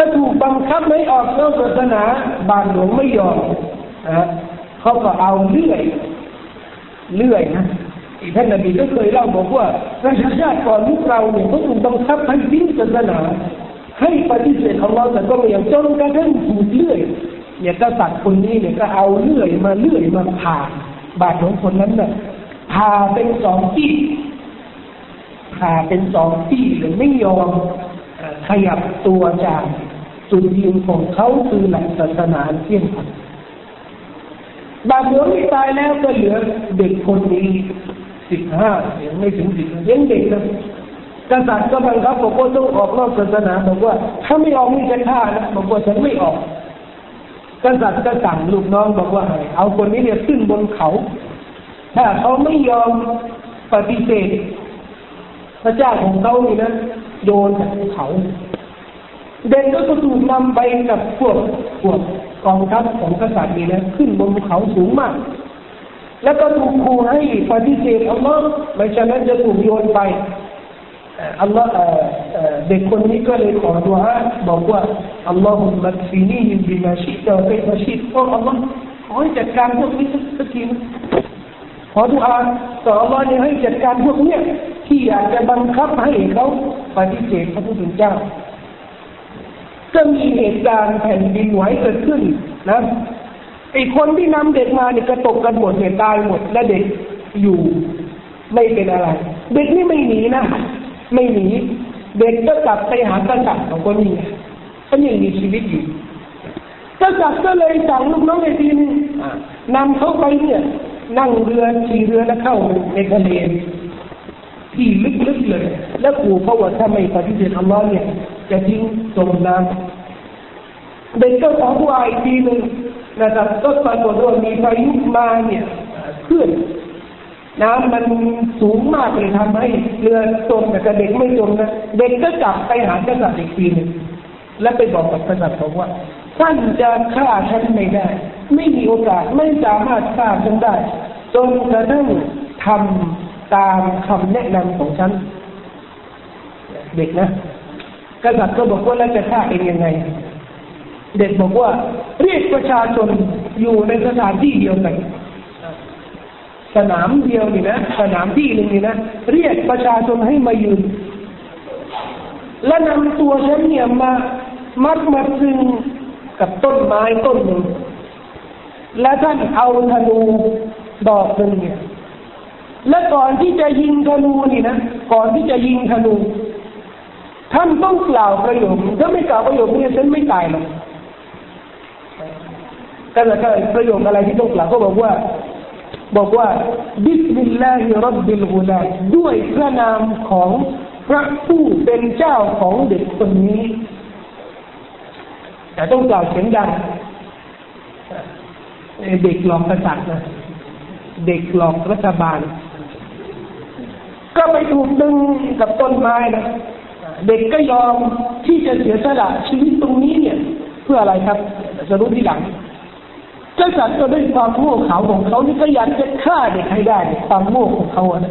ก็ถูกบังคับไม่ออกนอกศาสนาบานหลวงไม่ยอมนะเขาก็เอาเลื่อยเลื่อยนะอีท่านนบีก็เคยเล่าบอกว่าประชาชาติก่อนพวกเราเนี่ยเขาถูกบังคับให้ทิ้งศาสนา ให้ปฏิเสธของเราแต่ก็ไม่ยอมจนกระทั่งถูกเลื่อยเนี่ยกษัตริย์คนนี้เนี่ยก็เอาเลื่อยมาเลื่อยมาผ่าบาดของคนนั้นเนี่ยผ่าเป็นสองที่ผ่าเป็นสองที่หรือไม่ยอมขยับตัวจาก จุดยืนของเขาคือหลักศาสนาเที่ยงธรรมบาปหลวงที่ตายแล้วก็เหลือเด็กคนนี้สิบห้ายังไม่ถึงสิบยังเด็กนะกษัตริย์ก็บังคับบอกว่าต้องออกนอกศาสนาบอกว่า ถ้าไม่ออกนี่จะฆ่านะบอกว่าฉันไม่ออกกษัตริย์ก็สั่งลูกน้องบอกว่าเอาคนนี้เนี่ยขึ้นบนเขา ถ้าเขาไม่ยอมปฏิเสธ พระเจ้าของเขานี่นะโยนจากเขา เด็กก็ถูกนำไปกับพวกพวกกองทัพของกษัตริย์นี่นะขึ้นบนภูเขาสูงมาก แล้วก็ถูกขู่ให้ปฏิเสธอัลลอฮ์ไม่ฉะนั้นจะถูกโยนไปอัลลอฮ์เด็กคนนี้ก็เลยขอดุอาบอกว่าอัลลอฮุมัดฟินีฮิบิมาชิตะไปมาชิตโอ้อัลลอฮ์ขอให้จัดการพวกนี้สักทีขอดุอาต่ออัลลอฮ์เนี่ยให้จัดการพวกเนี้ยที่อยากจะบังคับให้เขาปฏิเสธพระผู้เป็นเจ้า ก็มีเหตุการณ์แผ่นดินไหวเกิดขึ้นนะไอคนที่นำเด็กมาเนี่ยกระตกกันหมดเนี่ยตายหมด และเด็กอยู่ไม่เป็นอะไร เด็กนี่ไม่หนีนะไม่หนี เด็กก็กลับไปหากษัตริย์ของคนนี้ก็ยังมีชีวิตอยู่กษัตริย์ก็เลยสั่งลูกน้องในทีนนำเขาไปเนี่ย นั่งเรือขี่เรือแล้วเข้าในทะเลที่ลึกๆเลย แล้วขู่เขาว่าถ้าไม่ปฏิเสธอัลลอฮ์เนี่ย จะทิ้งจมน้ำเด็กก็ขอว่าอีกทีหนึ่งนะครับก็ปรากฏว่ามีพายุมาเนี่ยเคลื่อนน้ำมันสูงมากเลยทำให้เรือจมแต่เด็กไม่จมนะเด็กก็กลับไปหากษัตริย์อีกทีหนึ่งและไปบอกกับกษัตริย์บอกว่าท่านจะฆ่าฉันไม่ได้ ไม่มีโอกาสไม่สามารถฆ่าฉันได้จนกระทั่งทำตามคำแนะนำของฉัน เด็กนะ กษัตริย์ก็บอกว่าแล้วจะฆ่าเองยังไง เด็กบอกว่าเรียกประชาชนอยู่ในสถานที่เดียวกันสนามเดียวนี่นะสนามที่หนึ่งนี่นะเรียกประชาชนให้มายืน และนำตัวฉันเนี่ยมามัดมาซึงกับต้นไม้ต้นหนึ่งและท่านเอาธนูดอกหนึ่งเนี่ยและก่อนที่จะยิงธนูนี่นะก่อนที่จะยิงธนู ท่านต้องกล่าวประโยคถ้าไม่กล่าวประโยคนี้ฉันไม่ตายหรอกก็เลยประโยคอะไรที่ต้องกล่าวก็บอกว่าบอกว่าบิสมิลลาฮิรับบิลกุลาด้วยพระนามของพระผู้เป็นเจ้าของเด็กคนนี้ แต่ต้องกล่าวเสียงดังเด็กหลอกกษัตริย์นะเด็กหลอกรัฐบาล ก็ไปถูกดึงกับต้นไม้นะ เด็กก็ยอมที่จะเสียสละชีวิตตรงนี้เนี่ย เพื่ออะไรครับจะรู้ทีหลังกษัตริย์ก็ด้วยความโง่เขลาของเขานี่ก็ยากจะฆ่าเด็กให้ได้ความโง่ของเขาอะ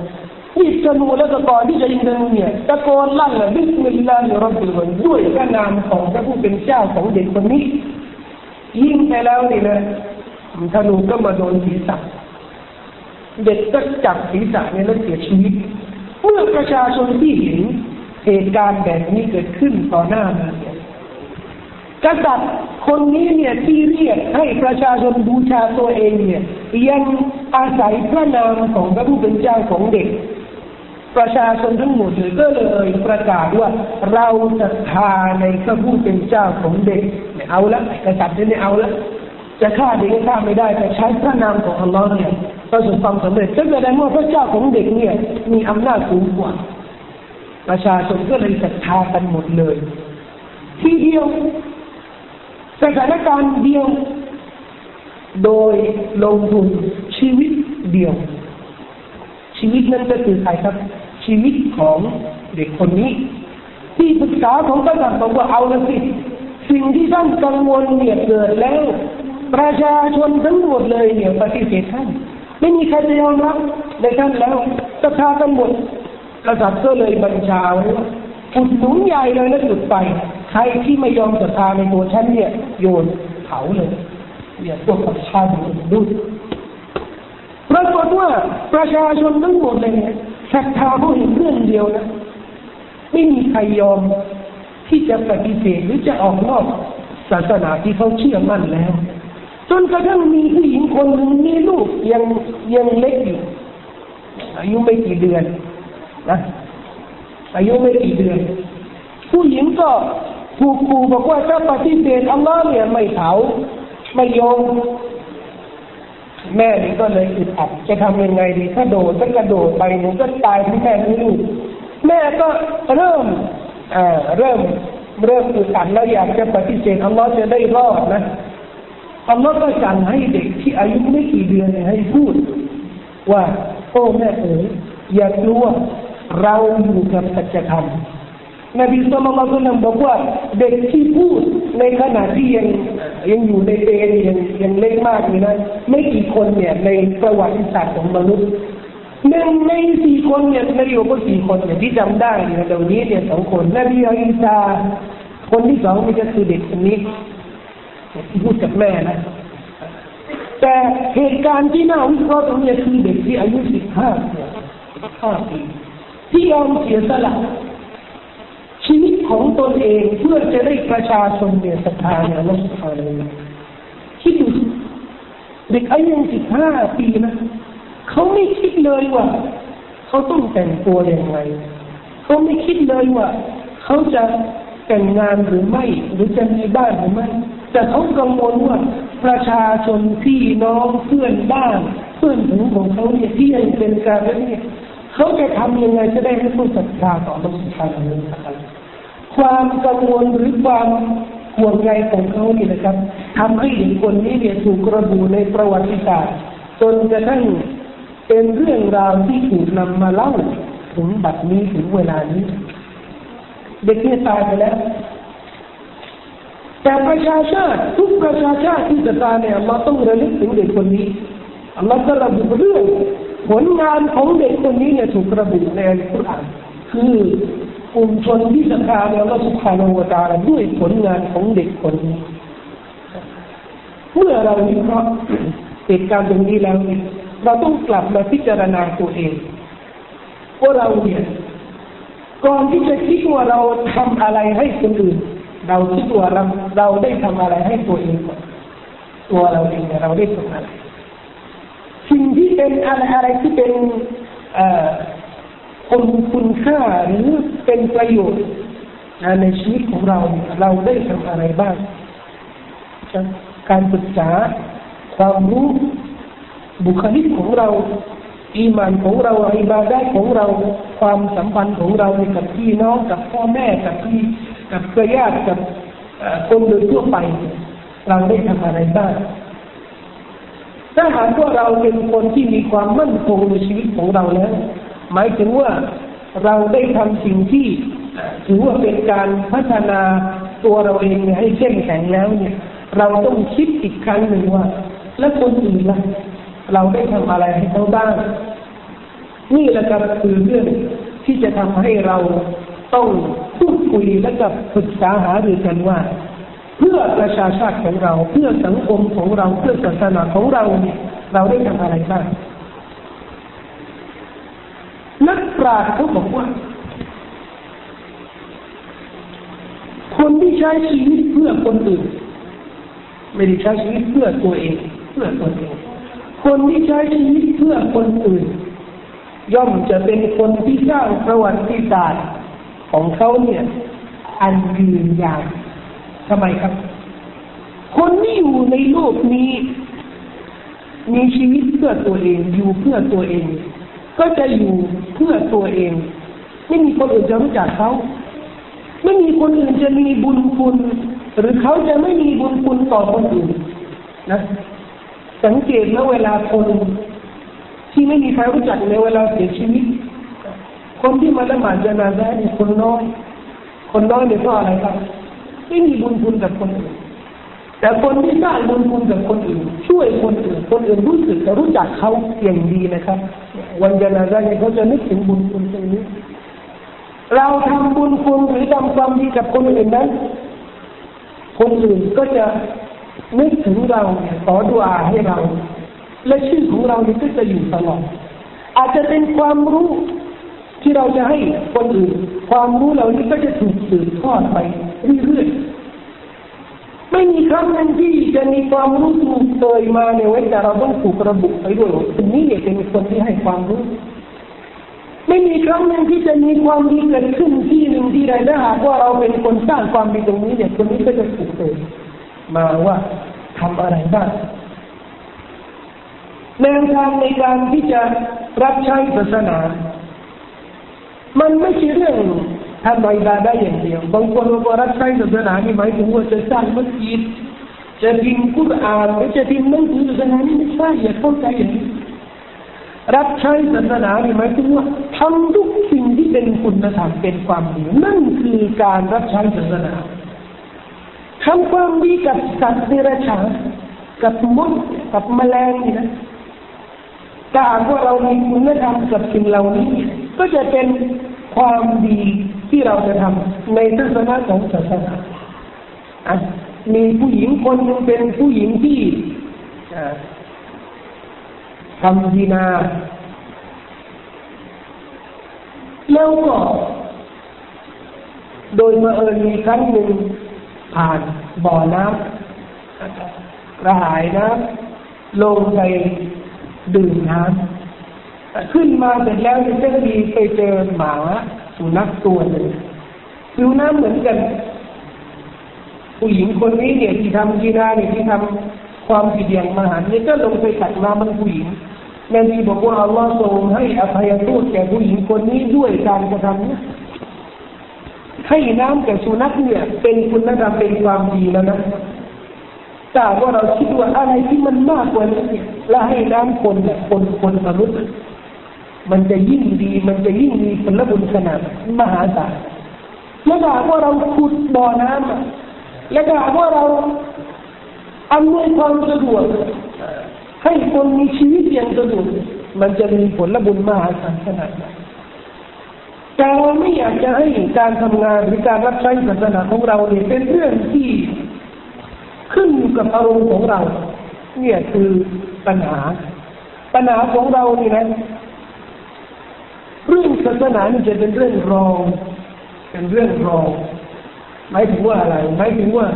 หยิบธนูแล้วก็ก่อนที่จะยิงธนูเนี่ยตะโกนลั่นเลยبسم الله رب الغلام ด้วยพระนามของพระผู้เป็นเจ้าของเด็กคนนี้ ยิงไปแล้วนี่นะธนูก็มาโดนศีรษะเด็กก็จับศีรษะเนี่ยแล้วเสียชีวิตเมื่อประชาชนที่เห็น เหตุการณ์แบบนี้เกิดขึ้นต่อหน้ามาเนี่ยกษัตริย์คนนี้เนี่ยที่เรียกให้ประชาชนบูชาตัวเองเนี่ยยังอาศัยพระนามของพระผู้เป็นเจ้าของเด็ก ประชาชนทั้งหมดเลยก็เลยประกาศว่าเราศรัทธาในพระผู้เป็นเจ้าของเด็กไม่เอาละกษัตริย์เนี่ยเอาละจะฆ่าเด็กฆ่าไม่ได้แต่ใช้พระนามของอัลลอฮ์เนี่ยประสบความสำเร็จก็แสดงว่าพระเจ้าของเด็กเนี่ยมีอำนาจสูงกว่า ประชาชนก็เลยศรัทธากันหมดเลย ที่เดียวสถานการณ์เดียว โดยลงทุนชีวิตเดียว ชีวิตนั้นก็คือใครครับ ชีวิตของเด็กคนนี้ ที่ปรึกษาของกษัตริย์บอกว่าเอาละสิ สิ่งที่ท่านกังวลเนี่ยเกิดแล้ว ประชาชนทั้งหมดเลยเนี่ยปฏิเสธท่าน ไม่มีใครจะยอมรับในท่านแล้วศรัทธากันหมด กษัตริย์ก็เลยบัญชาว่าอุดหนุนใหญ่เลยแล้วจุดไป ใครที่ไม่ยอมศรัทธาในตัวฉันเนี่ย โยนเผาเลยเนี่ยพวกกับชาติดูปรากฏว่าประชาชนทั้งหมดเลยเนี่ยศรัทธาเขาเห็นเรื่องเดียวนะไม่มีใครยอมที่จะปฏิเสธหรือจะออกนอกศาสนาที่เขาเชื่อมั่นแล้ว จนกระทั่งมีผู้หญิงคนหนึ่งมีลูกยังยังเล็กอยู่อายุไม่กี่เดือน นะอายุไม่กี่เดือน ผู้หญิงก็ถูกขู่บอกว่าถ้าปฏิเสธอัลลอฮ์เนี่ยไม่เผาไม่ยอมแม่นี่ก็เลยอึดอัดจะทำยังไงดีถ้าโดดถ้ากระโดดไปหนูก็ตายทั้งแม่ทั้งลูกแม่ก็เริ่มอ่าเริ่มเริ่มอึดอัดแล้วอยากจะปฏิเสธอัลลอฮ์จะได้รอดนะอัลลอฮ์ก็สั่งให้เด็กที่อายุไม่กี่เดือนให้พูด ว่าโอ้แม่เอ๋ยอย่ากลัว เราอยู่กับสัจธรรมนบีสุลต่านบอกว่าเด็กที่พูดในขณะที่ยังยังอยู่ในเปรยังยังเล็กมากนี่นะไม่กี่คนเนี่ยในประวัติศาสตร์ของมนุษย์หนึ่งในสี่คนเนี่ยนบีบอกว่าสี่คนเนี่ยที่จำได้เนี่ยเดี๋ยวนี้เนี่ยสองคนนบีอิสาคนที่สองนี่ก็คือเด็กคนนี้ที่พูดกับแม่นะแต่เหตุการณ์ที่น่าวิเคราะห์ตรงนี้คือเด็กที่อายุสิบห้าห้าปี ที่ยอมเสียสละชีวิตของตนเองเพื่อจะได้ประชาชนเนี่ยศรัทธาเนี่ยเราสุภาเลยคิดดูเด็กอายุสิบห้าปีนะเขาไม่คิดเลยว่า เขาต้องแต่งตัวอย่างไรเขาไม่คิดเลยว่า เขาจะแต่งงานหรือไม่ หรือจะมีบ้านหรือไม่ แต่เขากังวลว่าประชาชนพี่น้องเพื่อนบ้าน เพื่อนถึงของเขาเนี่ยที่ยังเป็นการเนี่ย เขาจะทำยังไงจะได้ให้ผู้ศรัทธาต่อพระสุภาพนั้นะครับความกังวลหรือความห่วงใยของเขานี่นะครับทำให้เด็กคนนี้เนี่ยถูกระบุในประวัติศาสตร์จนกระทั่งเป็นเรื่องราวที่ถูกนำมาเล่าถึงบัดนี้ถึงเวลานี้ เด็กนี่ตายไปแล้ว แต่ประชาชาติทุกประชาชาติที่จะตายเนี่ยเราต้องระลึกถึงเด็กคนนี้เราก็ระบุเรื่อง ผลงานของเด็กคนนี้เนี่ยถูกระบุในอัลกุรอานคือกลุ่มชนที่ศรัทธาในอัลลอฮฺสุบฮานาอูตาลด้วยผลงานของเด็กคนนี้เมื่อเราวิเคราะห์เหตุการณ์ตรงนี้แล้วเนี่ยเราต้องกลับมาพิจารณาตัวเองว่าเราเนี่ยก่อนที่จะคิดว่าเราทำอะไรให้คนอื่น เราคิดว่าเราเราได้ทำอะไรให้ตัวเองก่อนตัวเราเองเนี่ยเราได้ทำอะไร สิ่งที่เป็นอะไรอะไรที่เป็นคุณคุณค่าหรือเป็นประโยชน์ในชีวิตของเราเราได้ทำอะไรบ้าง การศึกษาความรู้บุคลิกของเราอีมานของเราอิบาได้ของเราความสัมพันธ์ของเรากับพี่น้องกับพ่อแม่กับพี่กับเครือญาติกับคนโดยทั่วไป เราได้ทำอะไรบ้าง ถ้าหากว่าเราเป็นคนที่มีความมั่นคงในชีวิตของเราแล้ว หมายถึงว่าเราได้ทำสิ่งที่ถือว่าเป็นการพัฒนาตัวเราเองให้เข้มแข็งแล้วเนี่ย เราต้องคิดอีกครั้งหนึ่งว่า แล้วคนอื่นล่ะเราได้ทำอะไรให้เขาบ้างนี่แหละครับคือเรื่องที่จะทำให้เราต้องพูดคุยและกับปรึกษาหารือกันว่า เพื่อประชาชาติของเรา เพื่อสังคมของเรา เพื่อศาสนาของเราเนี่ยเราได้ทำอะไรบ้างนักปราชญ์เขาบอกว่า คนที่ใช้ชีวิตเพื่อคนอื่น ไม่ได้ใช้ชีวิตเพื่อตัวเอง เพื่อตัวเอง คนที่ใช้ชีวิตเพื่อคนอื่น ย่อมจะเป็นคนที่สร้างประวัติศาสตร์ของเขาเนี่ย อันยืนยาว ทำไมครับ คนที่อยู่ในโลกนี้ มีชีวิตเพื่อตัวเอง อยู่เพื่อตัวเอง ก็จะอยู่เพื่อตัวเอง ไม่มีคนอื่นจะรู้จักเขา ไม่มีคนอื่นจะมีบุญคุณ หรือเขาจะไม่มีบุญคุณต่อคนอื่นนะ สังเกตนะเวลาคนที่ไม่มีใครรู้จักในเวลาเสียชีวิต คนที่มาละหมาดจะนาซะเนี่ยคนน้อย คนน้อยเนี่ยเพราะอะไรครับ ไม่มีบุญคุณกับคนอื่นแต่คนที่สร้างบุญคุณกับคนอื่น ช่วยคนอื่น คนอื่นรู้สึกจะรู้จักเขาอย่างดีนะครับ วันจนาซาเนี่ยเขาจะนึกถึงบุญคุณตรงนี้ เราทำบุญคุณหรือทำความดีกับคนอื่นนั้น คนอื่นก็จะนึกถึงเราขอดุอาให้เรา และชื่อของเราเนี่ยก็จะอยู่ตลอดอาจจะเป็นความรู้ ที่เราจะให้คนอื่นความรู้เหล่านี้ก็จะถูกสืบทอดไปเรื่อยๆไม่มีครั้งหนึ่งที่จะมีความรู้ถูกเตยมาในเว้นแต่เราต้องถูกระบุไปด้วยคนนี้เนี่ยเป็นคนที่ให้ความรู้ ไม่มีครั้งหนึ่งที่จะมีความดีเกิดขึ้นที่หนึ่งที่ใดถ้าหากว่าเราเป็นคนสร้างความดีตรงนี้เนี่ยคนนี้ก็จะถูกเตยมาว่าทำอะไรบ้างแนวทางในการที่จะรับใช้ศาสนา มันไม่ใช่เรื่องทำอิบาได้อย่างเดียวบางคนบอกรับใช้ศาสนานี่หมายถึงว่าจะสร้างมัสยิดจะพิมพ์กุรอานหรือจะพิมพ์หนังสือศาสนานี่ไม่ใช่อย่าเข้าใจอย่างนี้รับใช้ศาสนาหมายถึงว่าทำทุกสิ่งที่เป็นคุณธรรมเป็นความดีนั่นคือการรับใช้ศาสนาทำความดีกับสัตว์เดรัจฉานกับมดกับแมลงนี่นะถ้าหากว่าเรามีคุณธรรมกับสิ่งเหล่านี้ ก็จะเป็นความดีที่เราจะทำในทัศนะของศาสนาอะมีผู้หญิงคนหนึ่งเป็นผู้หญิงที่ทำดีนาแล้วก็โดยมาเอิญมีครั้งหนึ่งผ่านบ่อน้ำกระหายน้ำลงไปดื่มน้ำ ขึ้นมาเสร็จแล้วเจะมีไปเจอหมาสุนัขตัวหนึ่งผิวน้ำเหมือนกัน ผู้หญิงคนนี้เนี่ยที่ทำกีฬาเนี่ยที่ทำความผิดอย่างมหันเนี่ยก็ลงไปขัดน้ำมันผู้หญิงนบีบอกว่าอัลลอฮ์ทรงให้อภัยโทษแก่ผู้หญิงคนนี้ด้วยการกระทำนี้ให้น้ำแก่สุนัขเนี่ย เป็นคุณธรรมเป็นความดีแล้วนะแต่ว่าเราคิดว่าอะไรที่มันมากกว่านี้แล้วให้น้ำคนเนี่ยคนคนมนุษย์ มันจะยิ่งดี มันจะยิ่งมีผลบุญขนาดมหาศาลแล้วถ้าว่าเราขุดบ่อน้ำแล้วถ้าว่าเราอำนวยความสะดวกให้คนมีชีวิตอย่างสะดวกมันจะมีผลบุญมหาศาลขนาดไหนแต่เราไม่อยากจะให้การทำงานหรือการรับใช้ศาสนาของเราเนี่ยเป็นเรื่องที่ขึ้นอยู่กับอารมณ์ของเรา เนี่ยคือปัญหา ปัญหาของเรานี่นะ เรื่องศาสนานี่จะเป็นเรื่องรอง เป็นเรื่องรองหมายถึงว่าอะไรหมายถึงว่า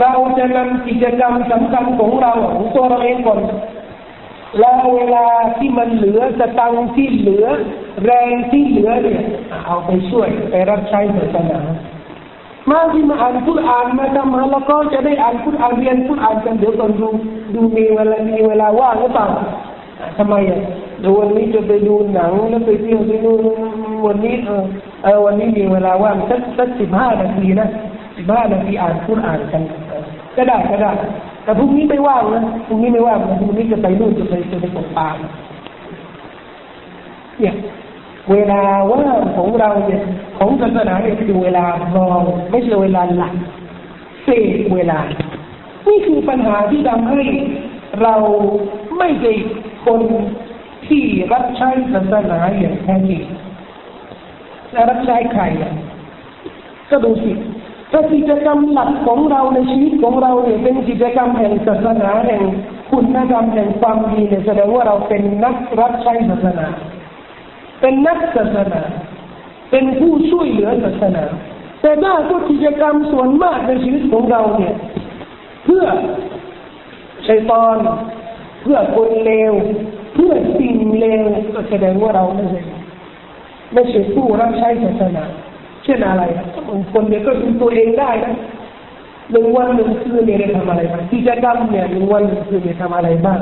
เราจะนำกิจกรรมสำคัญของเราของตัวเราเองก่อนแล้วเวลาที่มันเหลือสตังที่เหลือ แรงที่เหลือเนี่ยเอาไปช่วยไปรับใช้ศาสนามาที่มาอ่านคุรานมาทำมาแล้วก็จะได้อ่านคุรานเรียนคุรานกันเดี๋ยวตอนดูดูมีเวลามีเวลาว่างหรือเปล่าทำไมอะ เดี๋ยววันนี้จะไปดูหนังแล้วไปเที่ยวไปดูวันนี้เออเออวันนี้มีเวลาว่างสักสักสิบห้านาทีนะสิบห้านาทีอ่านคุรานกันก็ได้ก็ได้ แต่พรุ่งนี้ไม่ว่างนะพรุ่งนี้ไม่ว่างพรุ่งนี้จะไปนู่นจะไปจะไปตกปลาเนี่ยเวลาว่างของเราเนี่ยของศาสนาเนี่ยคือเวลารองไม่ใช่เวลาหลักเศษเวลา นี่คือปัญหาที่ทำให้เราไม่ใช่คน ที่รับใช้ศาสนาอย่างแท้จริงและรับใช้ใครอะก็ดูสิถ้ากิจกรรมหลักของเราในชีวิตของเราเนี่ยเป็นกิจกรรมแห่งศาสนาแห่งคุณธรรมแห่งความดีเนี่ยแสดงว่าเราเป็นนักรับใช้ศาสนา เป็นนักศาสนา เป็นผู้ช่วยเหลือศาสนา แต่ถ้าก็กิจกรรมส่วนมากในชีวิตของเราเนี่ย เพื่อชัยตอน เพื่อคนเลว เพื่อสิ่งเลวก็แสดงว่าเราไม่ใช่ไม่ใช่ผู้รับใช้ศาสนาเช่นอะไรบางคนเนี่ยก็ดูตัวเองได้นะหนึ่งวันหนึ่งคืนเนี่ยได้ทำอะไรบ้างกิจกรรมเนี่ยหนึ่งวันหนึ่งคืนเนี่ยทำอะไรบ้าง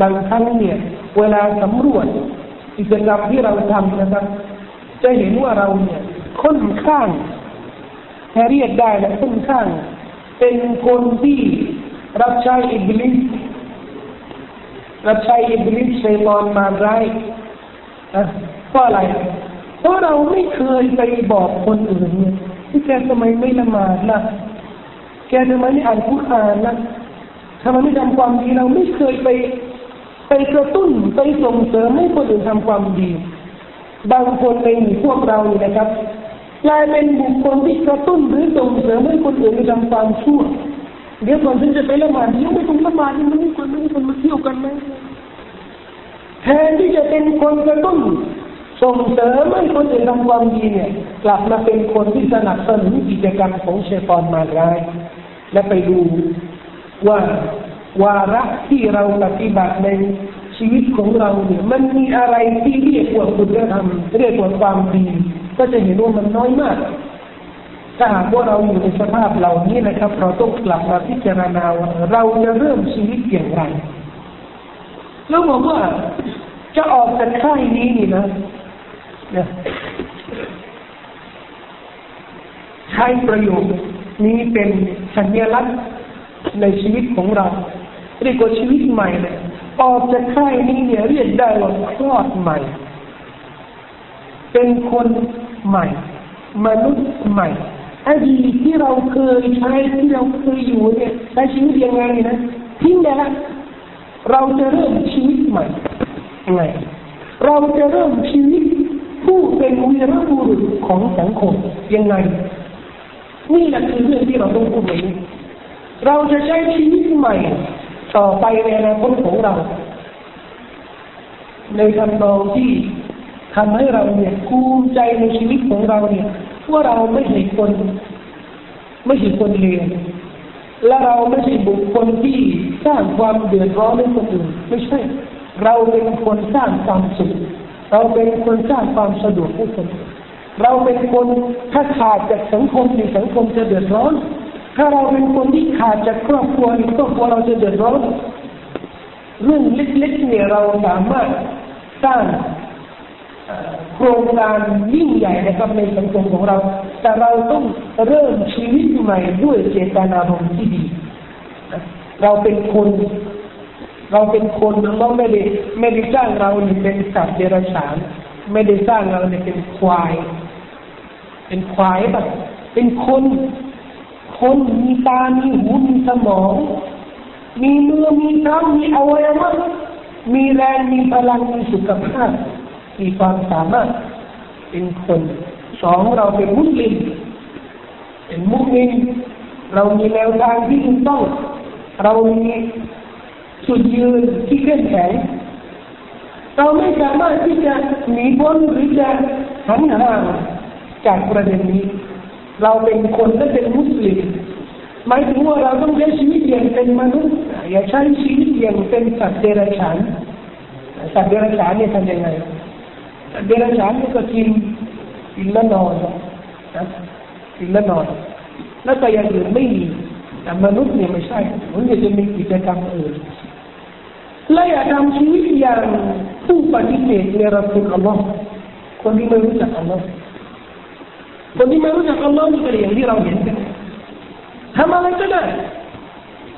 บางครั้งเนี่ยเวลาสำรวจกิจกรรมที่เราทำนะครับ จะเห็นว่าเราเนี่ยค่อนข้างเรียกได้และค่อนข้าง เป็นคนที่รับใช้อิบลิส รับใช้อิบลิสชัยตอนมาร้ายเพราะอะไร เพราะเราไม่เคยไปบอกคนอื่นเนี่ยที่แกทำไมไม่ละหมาดล่ะ แกทำไมไม่อ่านคุรานล่ะทำไมไม่ทำความดีเราไม่เคยไปไปกระตุ้นไปส่งเสริมให้คนอื่นทำความดี บางคนในพวกเรานี่นะครับกลายเป็นบุคคลที่กระตุ้นหรือส่งเสริมให้คนอื่นทำความชั่ว เดี๋ยวก่อนที่จะไปละหมาดยังไม่ต้องละหมาดยังไม่ควรไม่ควรมาเที่ยวกันไหมแทนที่จะเป็นคนกระตุ้นส่งเสริมให้คนอื่นทำความดีเนี่ยกลับมาเป็นคนที่สนับสนุนกิจกรรมของเชฟอนมาร้ายและไปดูว่าวาระที่เราปฏิบัติในชีวิตของเราเนี่ยมันมีอะไรที่เรียกว่าคุณธรรมเรียกว่าความดี ก็จะเห็นว่ามันน้อยมาก ถ้าหากว่าเราอยู่ในสภาพเหล่านี้นะครับ เราต้องกลับมาพิจารณาว่าเราจะเริ่มชีวิตอย่างไรแล้วบอกว่าจะออกจากค่ายนี้นี่นะใช้ประโยชน์นี้เป็นสัญลักษณ์ในชีวิตของเราเรียกว่าชีวิตใหม่เลยออกจากค่ายนี้เนี่ยเรียกได้ว่าคลอดใหม่ เป็นคนใหม่ มนุษย์ใหม่ อดีตที่เราเคยใช้ที่เราเคยอยู่เนี่ยใช้ชีวิตยังไงนะทิ้งแล้วเราจะเริ่มชีวิตใหม่ไงเราจะเริ่มชีวิตผู้เป็นวีรบุรุษของสังคมยังไงนี่แหละคือเรื่องที่เราต้องพูดในี้เราจะใช้ชีวิตใหม่ ต่อไปในอนาคตของเรา ในทำนองที่ทำให้เราเนี่ยภูมิใจในชีวิตของเราเนี่ย ว่าเราไม่ใช่คน ไม่ใช่คนเลวและเราไม่ใช่บุคคลที่สร้างความเดือดร้อนให้คนอื่นไม่ใช่ เราเป็นคนสร้างความสุขเราเป็นคนสร้างความสะดวกให้คนเราเป็นคนถ้าขาดจากสังคมในสังคมจะเดือดร้อน ถ้าเราเป็นคนที่ขาดจากครอบครัวในครอบครัวเราจะเดือดร้อนเรื่องเล็กๆเนี่ยเราสามารถสร้าง โครงการยิ่งใหญ่นะครับในสังคมของเรา แต่เราต้องเริ่มชีวิตใหม่ด้วยเจตนารมณ์ที่ดี เราเป็นคน เราเป็นคนเราไม่ได้ไม่ได้สร้างเราเป็นสัตว์เดรัจฉาน ไม่ได้สร้างเราเป็นควาย เป็นควายแบบเป็นคน คนมีตา มีหู มีสมอง มีมือ มีเท้ามีอวัยวะมีแรง มีพลัง มีสุขภาพ มีความสามารถเป็นคนสองเราเป็นมุสลิมเป็นมุสลิมเรามีแนวทางที่ถูกต้อง เรามีสุดยืนที่เข้มแข็งเราไม่สามารถที่จะหนีพ้นหรือจะหันห่างจากประเด็นนี้ เราเป็นคนและเป็นมุสลิมหมายถึงว่าเราต้องใช้ชีวิตอย่างเป็นมนุษย์อย่าใช้ชีวิตอย่างเป็นสัตว์เดรัจฉานสัตว์เดรัจฉานเนี่ยทำยังไง เดรัจฉานนี่ก็กินกินแล้วนอนนะกินแล้วนอน แล้วก็อย่างอื่นไม่มีแต่มนุษย์เนี่ยไม่ใช่มันจะมีกิจกรรมอื่นและอย่าทำชีวิตอย่างผู้ปฏิเสธในรัสุลอัลลอฮ์คนที่ไม่รู้จักอัลลอฮ์คนที่ไม่รู้จักอัลลอฮ์นี่ก็อย่างที่เราเห็นกันทำอะไรก็ได้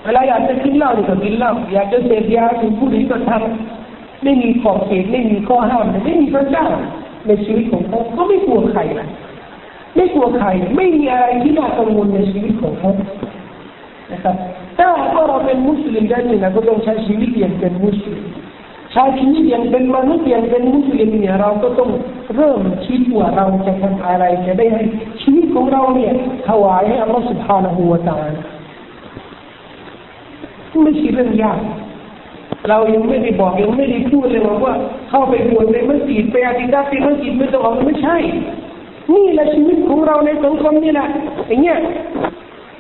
เวลาอยากจะกินเหล้าก็กินเหล้าอยากจะเสพยาถึงผู้ดีก็ทำ ไม่มีขอบเขตไม่มีข้อห้ามไม่มีพระเจ้าในชีวิตของเขาเขาไม่กลัวใครนะไม่กลัวใคร ไม่มีอะไรที่น่ากังวลในชีวิตของเขานะครับถ้าเราเป็นมุสลิมได้นี่นะก็ต้องใช้ชีวิตอย่างเป็นมุสลิมใช้ชีวิตอย่างเป็นมนุษย์อย่างเป็นมุสลิมเนี่ยเราก็ต้องเริ่มคิดว่าเราจะทำอะไรจะได้ให้ชีวิตของเราเนี่ยถวายให้อัลลอฮฺสุบฮานะฮูวาตาลไม่ใช่เรื่องยาก เรายังไม่ได้บอกยังไม่ได้พูดเลยว่า เข้าไปบวชในมัสยิดไปอธิษฐานในมัสยิดไม่ต้องออกไม่ใช่ นี่แหละชีวิตของเราในสังคมนี่แหละอย่างเงี้ย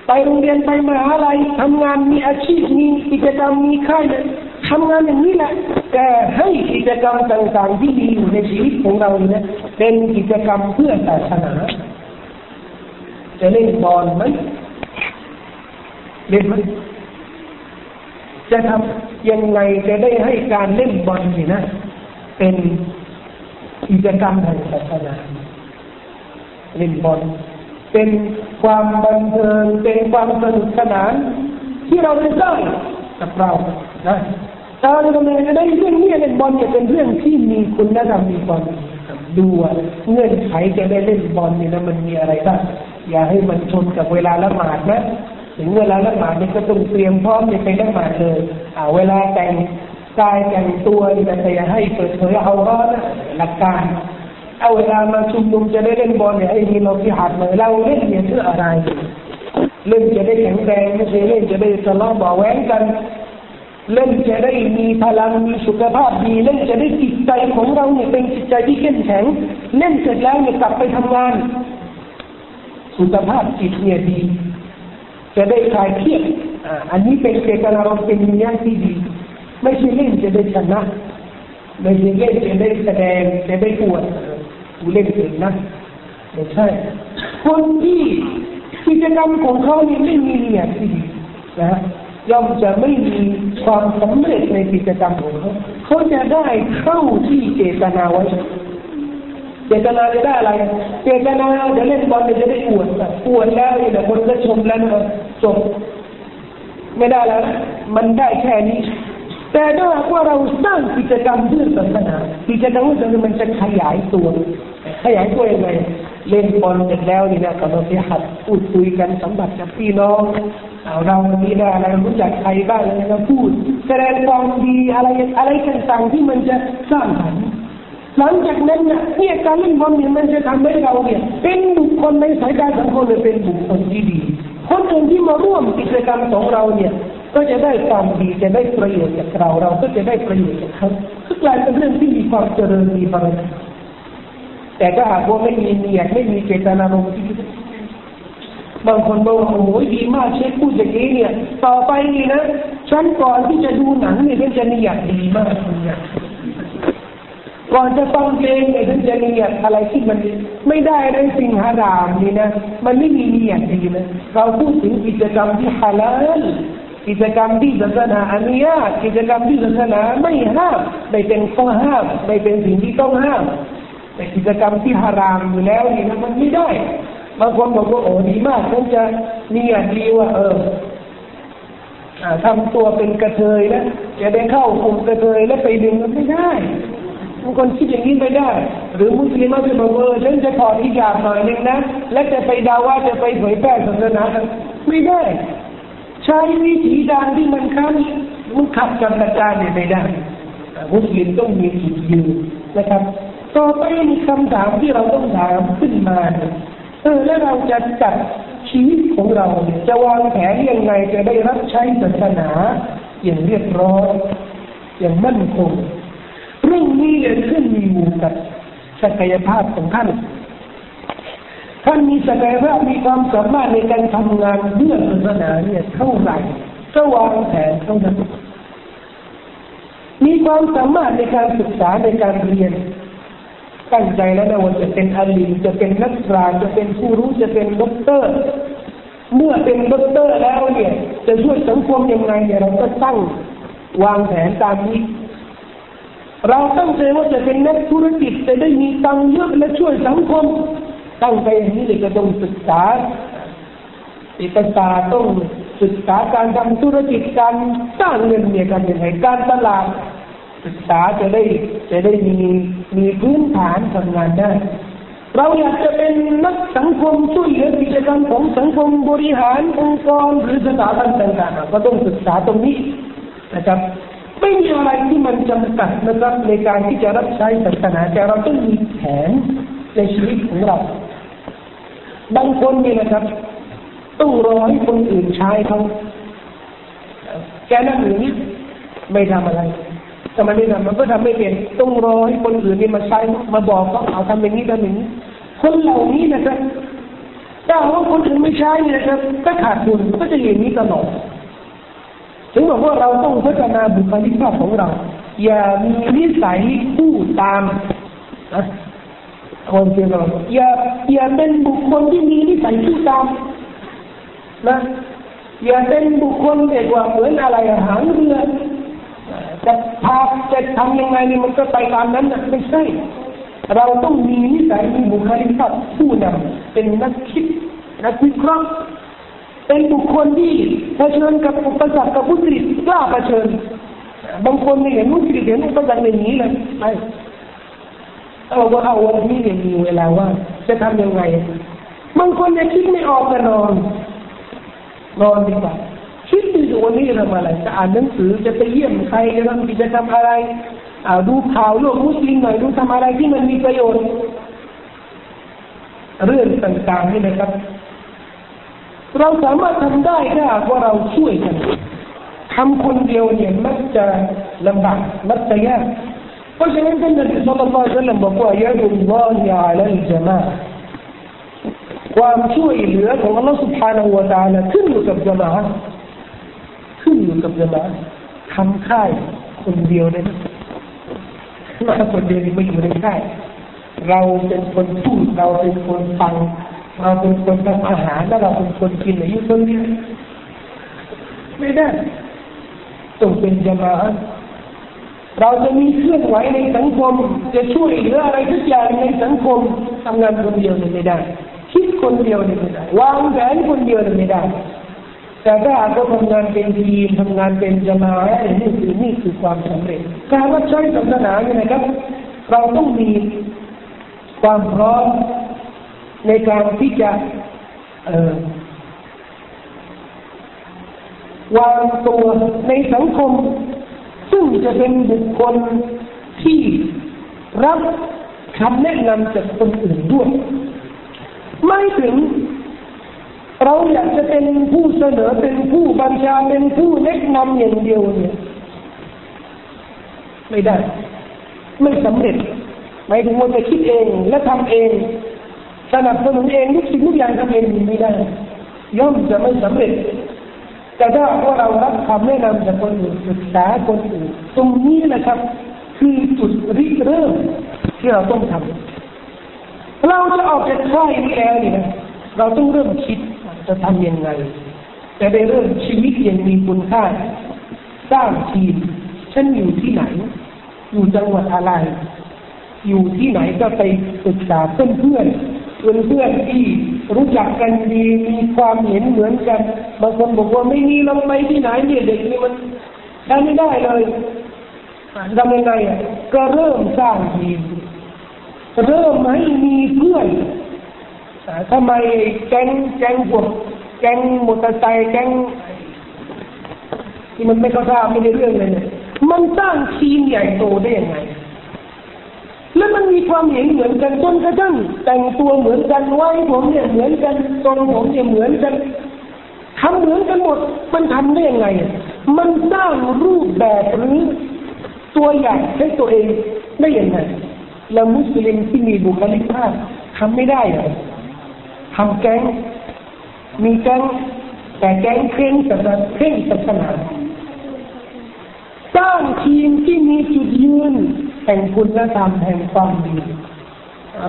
ไปโรงเรียนไปมหาลัยทำงานมีอาชีพมีกิจกรรมมีค่ายเลยทำงานอย่างนี้แหละแต่ให้กิจกรรมต่างๆที่ดีอยู่ในชีวิตของเราเนี่ยเป็นกิจกรรมเพื่อศาสนา จะเล่นบอลไหมเล่นไหม จะทำยังไงจะได้ให้การเล่นบอลนี่นะ เป็นกิจกรรมทางศาสนาเล่นบอลเป็นความบันเทิงเป็นความสนุกสนาน ที่เราจะสร้างกับเรานะการทำไงจะได้เรื่องนี้เล่นบอลเนี่ยเป็นเรื่องที่มีคุณธรรมมีความดูเงื่อนไขจะได้เล่นบอลเนี่ยนะมันมีอะไรบ้างอย่าให้มันชนกับเวลาละหมาดนะ ถึงเวลาละหมาดนี่ก็ต้องเตรียมพร้อมจะไปละหมาดเลยอ่าเวลาแต่งกายแต่งตัวนี่แต่อย่าให้เปิดเผยเอาร้อนหลักการเอาเวลามาชุมนุมจะได้เล่นบอลเนี่ยไอ้นี่เราที่หัดเลยเราเล่นเนี่ยเพื่ออะไร เล่นจะได้แข็งแรงไม่ใช่เล่นจะได้ทะเลาะเบาแหวงกัน เล่นจะได้มีพลังมีสุขภาพดีเล่นจะได้จิตใจของเราเนี่ยเป็นจิตใจที่เข้มแข็ง เล่นเสร็จแล้วเนี่ยกลับไปทำงาน สุขภาพจิตเนี่ยดี จะได้คลายเครียดอันนี้เป็นเจตนารมณ์เป็นอย่างที่ดี ไม่ใช่เล่นจะได้ชนะไม่ใช่เล่นจะได้แสดงจะได้ปวดกูเล่นเองนะไม่ใช่ คนที่กิจกรรมของเขานี่ไม่มีเนี่ยที่ดีนะย่อมจะไม่มีความสำเร็จในกิจกรรมของเขาเขาจะได้เข้าที่เจตนาไว้ เจตนาจะได้อะไร เจตนาจะเล่นบอลจะได้อวดอวดแล้วเนี่ยคนก็ชมแล้วนะ จบไม่ได้แล้ว มันได้แค่นี้ แต่ถ้าว่าเราสร้างกิจกรรมเพื่อศาสนากิจกรรมเพื่อศาสนามันจะขยายตัว ขยายตัวยังไงเล่นบอลเสร็จแล้วนี่นะกับเราไปหัดพูดคุยกันสัมผัสกับพี่น้องเอาเรามีได้อะไรรู้จักใครบ้างอะไรเราพูด แสดงความดีอะไรอะไรต่างๆที่มันจะสร้างสรรค์หลังจากนั้นเนี่ยการเล่นบอลเนี่ยมันจะทำให้เราเนี่ยเป็นบุคคลในสายตาสังคมเนี่ยเป็นบุคคลที่ดี คนอื่นที่มาร่วมกิจกรรมของเราเนี่ย ก็จะได้ความดีจะได้ประโยชน์จากเราเราก็จะได้ประโยชน์จากเขาคือกลายเป็นเรื่องที่มีความเจริญมีพลังแต่ถ้าหากว่าไม่มีเนียดไม่มีเจตนารมณ์ที่บางคนบอกว่าโอ้ยดีมากเช็คพูดอย่างนี้เนี่ย ต่อไปนี่นะฉันก่อนที่จะดูหนังเนี่ยฉันจะเนียดดีมากเนี่ย ก่อนจะฟังเพลงเนี่ยท่านจะเนียดอะไรที่มันไม่ได้ในสิ่งฮารามนี่นะ มันไม่มีเนียดดีนะเราพูดถึงกิจกรรมที่ฮาลาลกิจกรรมที่ศาสนาอนุญาตกิจกรรมที่ศาสนาไม่ห้ามไม่เป็นข้อห้ามไม่เป็นสิ่งที่ต้องห้าม แต่กิจกรรมที่ฮารามอยู่แล้วนี่นะมันไม่ได้บางคนบอกว่าโอ้ดีมากฉันจะมีย่างดีว่าเออทำตัวเป็นกระเทยแล้วจะได้เข้ากลุ่มกระเทยแล้วไปดึงมันไม่ได้ บางคนคิดอย่างนี้ไม่ได้ หรือมุสลิมจะบอกเออฉันจะถอดที่ยาหน่อยนึงนะ และจะไปดาว่าจะไปเผยแพร่ศาสนาไม่ได้ ใช้วิธีการที่มันค้นมันขัดกับอาจารย์เนี่ยไม่ได้ มุสลิมต้องมีจุดยืนนะครับต่อไปมีคำถามที่เราต้องถามขึ้นมาเออแล้วเราจะจัดชีวิตของเราจะวางแผนยังไงจะได้รับใช้ศาสนาอย่างเรียบร้อยอย่างมั่นคง นี้เนี่ยขึ้นอยู่กับศักยภาพของท่าน ท่านมีศักยภาพมีความสามารถในการทำงานเพื่อศาสนาเนี่ยเท่าไหร่ก็วางแผนเท่านั้น มีความสามารถในการศึกษาในการเรียนตั้งใจแล้วนะว่าจะเป็น عالم จะเป็นนักปราชญ์จะเป็นผู้รู้จะเป็นด็อกเตอร์ เมื่อเป็นด็อกเตอร์แล้วเนี่ย จะช่วยสังคมยังไงเนี่ยเราก็ตั้งวางแผนตามนี้ เราตั้งใจว่าจะเป็นนักธุรกิจจะได้มีตังเยอะและช่วยสังคม ตั้งใจอย่างนี้เลยก็ต้องศึกษาเอกสารต้องศึกษาการทำธุรกิจการสร้างเงินเนี่ยกันยังไงการตลาดศึกษาจะได้จะได้มีมีพื้นฐานทำงานได้เราอยากจะเป็นนักสังคมช่วยเหลือกิจกรรมของสังคมบริหารองค์กรหรือสถาบันต่างๆก็ต้องศึกษาตรงนี้นะครับ ไม่มีอะไรที่มันจำกัดนะครับในการที่จะรับใช้ศาสนาแต่เราต้องมีแผนในชีวิตของเรา บางคนนี่นะครับ ต้องรอให้คนอื่นใช้เขาแกนั่งอย่างนี้ไม่ทำอะไรแต่มันไม่ทำมันก็ทำไม่เป็นต้องรอให้คนอื่นนี่มาใช้มาบอกเขาเอาทำอย่างนี้ทำอย่างนี้คนเหล่านี้นะครับถ้าว่าคนอื่นไม่ใช้เนี่นะครับก็ขาดทุนก็จะอย่างนี้ตลอด ถึงบอกว่าเราต้องพัฒนาบุคลิกภาพของเรา อย่ามีนิสัยผู้ตามนะคนเชื่อเราอย่าอย่าเป็นบุคคลที่มีนิสัยผู้ตามนะอย่าเป็นบุคคลเด็กว่าเหมือนอะไรหารเรือจะพาจะทำยังไงนี่มันก็ไปตามนั้นนะไม่ใช่ เราต้องมีนิสัยมีบุคลิกภาพผู้นำเป็นนักคิดนักวิเคราะห์ เป็นบุคคลที่เผชิญกับอุปสรรคกับมุสลิมกล้าเผชิญ บางคนเนี่ยเห็นมุสลิเห็นอุปสรรคอย่างนี้เลยไม่เอาว่าเอาวันนี้เนี่ยมีเวลาว่าจะทำยังไงบางคนเนี่ยคิดไม่ออกก็นอนนอนดีกว่าคิดดูวันนี้ทำอะไรจะอ่านหนังสือจะไปเยี่ยมใครจะทำกิจกรรมอะไรอาดูข่าวโลกมุสลิมหน่อยดูทำอะไรที่มันมีประโยชน์ เรื่องต่างๆนี่นะครับ เราสามารถทำได้ถ้าว่าเราช่วยกันทำคนเดียวเนี่ยมักจะลำบากมักจะยากเพราะฉะนั้นท่านนบีสุลต่านละสัลลัมบอกว่ายาดุลลอฮิอาลัยจามาความช่วยเหลือของอัลลอฮฺ سبحانه และ تعالى ขึ้นอยู่กับจมาขึ้นอยู่กับจมาทำค่ายคนเดียวได้ไหมมาคนเดียวไม่อยู่ในค่ายเราเป็นคนพูดเราเป็นคนฟัง เราเป็นคนทำอาหารแล้วเราเป็นคนกินอะไรอยู่คนเดียวไม่ได้ต้องเป็นจมาเราจะมีเคลื่อนไหวในสังคม จะช่วยเหลืออะไรทุกอย่างในสังคมทำงานคนเดียวไม่ได้ คิดคนเดียวไม่ได้วางแผนคนเดียวไม่ได้แต่ถ้าหากว่าทำงานเป็นทีมทำงานเป็นจมานี่คือนี่คือความสำเร็จการรับใช้ศาสนาเนี่ยนะครับ เราต้องมีความพร้อม ในการที่จะวางตัวในสังคม ซึ่งจะเป็นบุคคลที่รับคำแนะนำจากคนอื่นด้วย ไม่ถึงเราอยากจะเป็นผู้เสนอเป็นผู้บัญชาเป็นผู้แนะนำอย่างเดียวเนี่ยไม่ได้ ไม่สำเร็จหมายถึงว่าจะคิดเองและทำเอง สนับสนุนเองทุกสิ่งทุกอย่างทำเองไม่ได้ ย่อมจะไม่สำเร็จ แต่ถ้าว่าเรารับคำแนะนำจากคนอื่นศึกษาคนอื่นตรงนี้นะครับ คือจุดริเริ่มที่เราต้องทำเราจะออกจากค่ายนี้แล้วเนี่ยเราต้องเริ่มคิดจะทำยังไงจะได้เริ่มชีวิตย่างมีคุณค่าสร้างทีมฉันอยู่ที่ไหน อยู่จังหวัดอะไร อยู่ที่ไหนก็ไปศึกษาเพื่อนเพื่อน เพื่อนเพื่อนที่รู้จักกันดีมีความเห็นเหมือนกันบางคนบอกว่าไม่มีเราไปที่ไหนเนี่ยเด็กนี่มันทำไม่ได้เลยทำยังไงอะก็เริ่มสร้างทีมเริ่มให้มีเพื่อนทำไมแก๊งแก๊งพวกแก๊งมอเตอร์ไซค์แก๊งที่มันไม่เข้าท่าไม่ได้เรื่องเลยเนี่ยมันสร้างทีมใหญ่โตได้ยังไง แล้วมันมีความเห็นเหมือนกันจนกระทั่งแต่งตัวเหมือนกันไว้ผมเนี่ยเหมือนกันตรงผมเนี่ยเหมือนกันทำเหมือนกันหมด มันทำได้ยังไง มันสร้างรูปแบบหรือตัวอย่างให้ตัวเองได้ยังไงแล้วมุสลิมที่มีบุคลิกภาพทำไม่ได้เหรอทำแก๊งมีแก๊งแต่แก๊งเคร่งศาสนาเคร่งศาสนาสร้างทีมที่มีจุดยืน แห่งคุณธรรมแห่งความดี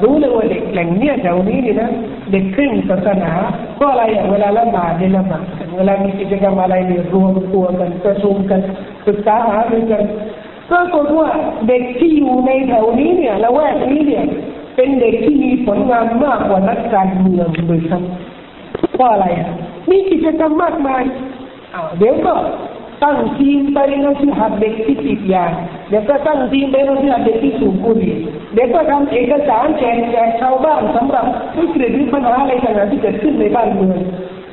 รู้เลยว่าเด็กแหล่งเนี้ยแถวนี้นี่นะเด็กครึ่งศาสนาก็อะไรอย่างเวลาละหมาดเนี่ยละหมาดเวลามีกิจกรรมอะไรเนี่ยรวมตัวกันประชุมกันศึกษาหารือกันปรากฏว่าเด็กที่อยู่ในแถวนี้เนี่ยละแวกนี้เนี่ย เป็นเด็กที่มีผลงานมากกว่านักการเมืองโดยทั้งเพราะอะไรอะมีกิจกรรมมากมายอ้าวเดี๋ยวก็ ตั้งทีมไปนสิหัดเด็กที่ติดยาเดี๋ยวก็ตั้งทีมไปนสิหัดเด็กที่สูบบุหรี่เดี๋ยวก็ทำเอกสารแจกแจกชาวบ้านสำหรับวิกฤตหรือปัญหาอะไรต่างๆที่เกิดขึ้นในบ้านเมือง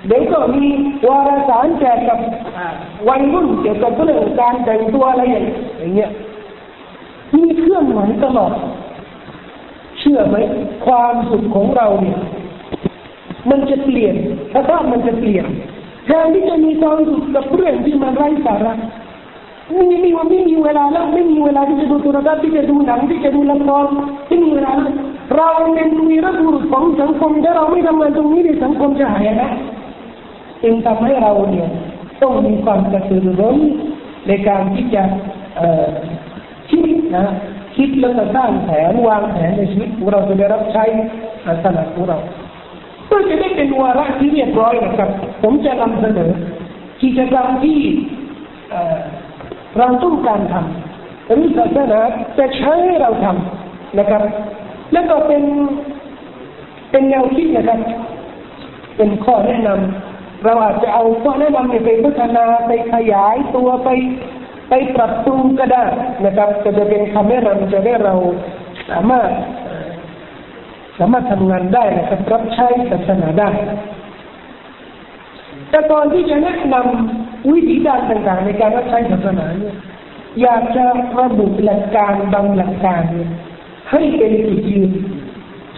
เดี๋ยวก็มีวารสารแจกกับวัยรุ่นเกี่ยวกับเรื่องการแต่งตัวอะไรอย่างเงี้ยมีเครื่องหมายตลอด เชื่อไหมความสุขของเราเนี่ย มันจะเปลี่ยนถ้าถ้ามันจะเปลี่ยน แทนที่จะมีความสุขกับเรื่องที่มันไร้สาระไม่มีว่าไม่มีเวลาแล้วไม่มีเวลาที่จะดูโทรทัศน์ที่จะดูหนังที่จะดูละครไม่มีเวลาเราเป็นวีรบุรุษของสังคมถ้าเราไม่ทำงานตรงนี้ในสังคมจะหายนะจึงทำให้เราเนี่ยต้องมีความกระตือรือร้นในการที่จะคิดนะคิดแล้วก็สร้างแผนวางแผนในชีวิตของเราจะได้รับใช้ศาสนาของเรา เพื่อจะได้เป็นวาระที่เรียบร้อยนะครับ ผมจะนำเสนอกิจกรรมที่เราต้องการทำหรือศาสนาจะใช้ให้เราทำนะครับ แล้วก็เป็นเป็นแนวคิดนะครับ เป็นข้อแนะนำเราอาจจะเอาข้อแนะนำไปพัฒนาไปขยายตัวไปไปปรับปรุงก็ได้นะครับ ก็จะเป็นคำแนะนำจะได้เราสามารถ สามารถทำงานได้นะครับรับใช้ศาสนาได้ แต่ตอนที่จะแนะนำวิธีการต่างๆ ในการรับใช้ศาสนาเนี่ยอยากจะระบุหลักการบางหลักการเนี่ยให้เป็นจุดยืน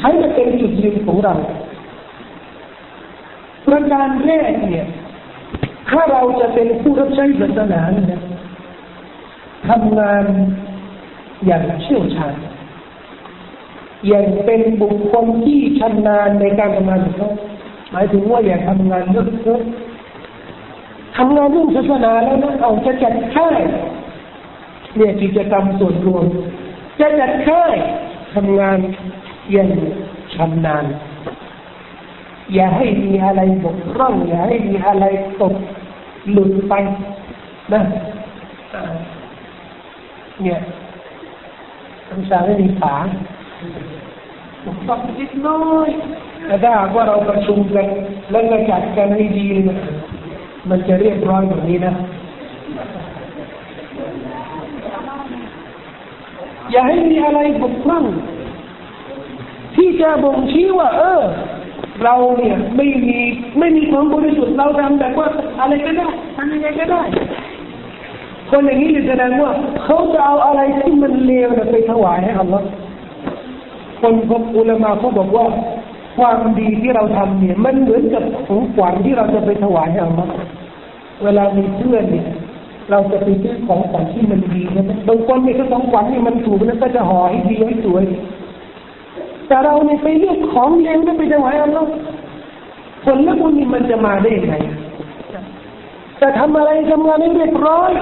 ให้มันเป็นจุดยืนของเราประการแรกเนี่ย ถ้าเราจะเป็นผู้รับใช้ศาสนาเนี่ยทำงานอย่างเชี่ยวชาญ อย่างเป็นบุคคลที่ชำนาญในการทำงานของเขาหมายถึงว่าอย่าทำงานเยอะๆทำงานเรื่องศาสนาแล้วนะเอาจะจัดค่ายเนี่ยกิจกรรมส่วนรวม จะจัดค่ายทำงานอย่างชำนาญอย่าให้มีอะไรบกพร่องอย่าให้มีอะไรตกหลุดไปนะเนี่ยทำสารไม่มีฝา ต้องนิดน้อยแต่ถ้าหากว่าเราประชุมกันแล้วกระจัดกันให้ดีมันจะเรียบร้อยแบบนี้นะอย่าให้มีอะไรบกพร่องที่จะบ่งชี้ว่า เออ เราเนี่ยไม่มีไม่มีความบริสุทธิ์เราทำแบบว่าอะไรก็ได้ทำยังไงก็ได้ คนอย่างนี้แสดงว่าเขาจะเอาอะไรที่มันเลวไปถวายให้อัลลอฮ์ คนพบอุลามาเขาบอกว่า ความดีที่เราทำเนี่ย มันเหมือนกับของขวัญที่เราจะไปถวายให้อัลลอฮ์เวลามีเพื่อนเนี่ยเราจะไปซื้อของขวัญที่มันดีนะบางคนเนี่ยก็ของขวัญนี่มันถูกแล้วก็จะห่อให้ดีให้สวย แต่เราเนี่ยไปเลือกของเลวแล้วไปถวายอัลลอฮ์ผลละบุญนี่มันจะมาได้ยังไงแต่ทำอะไรทำงานให้เรียบร้อย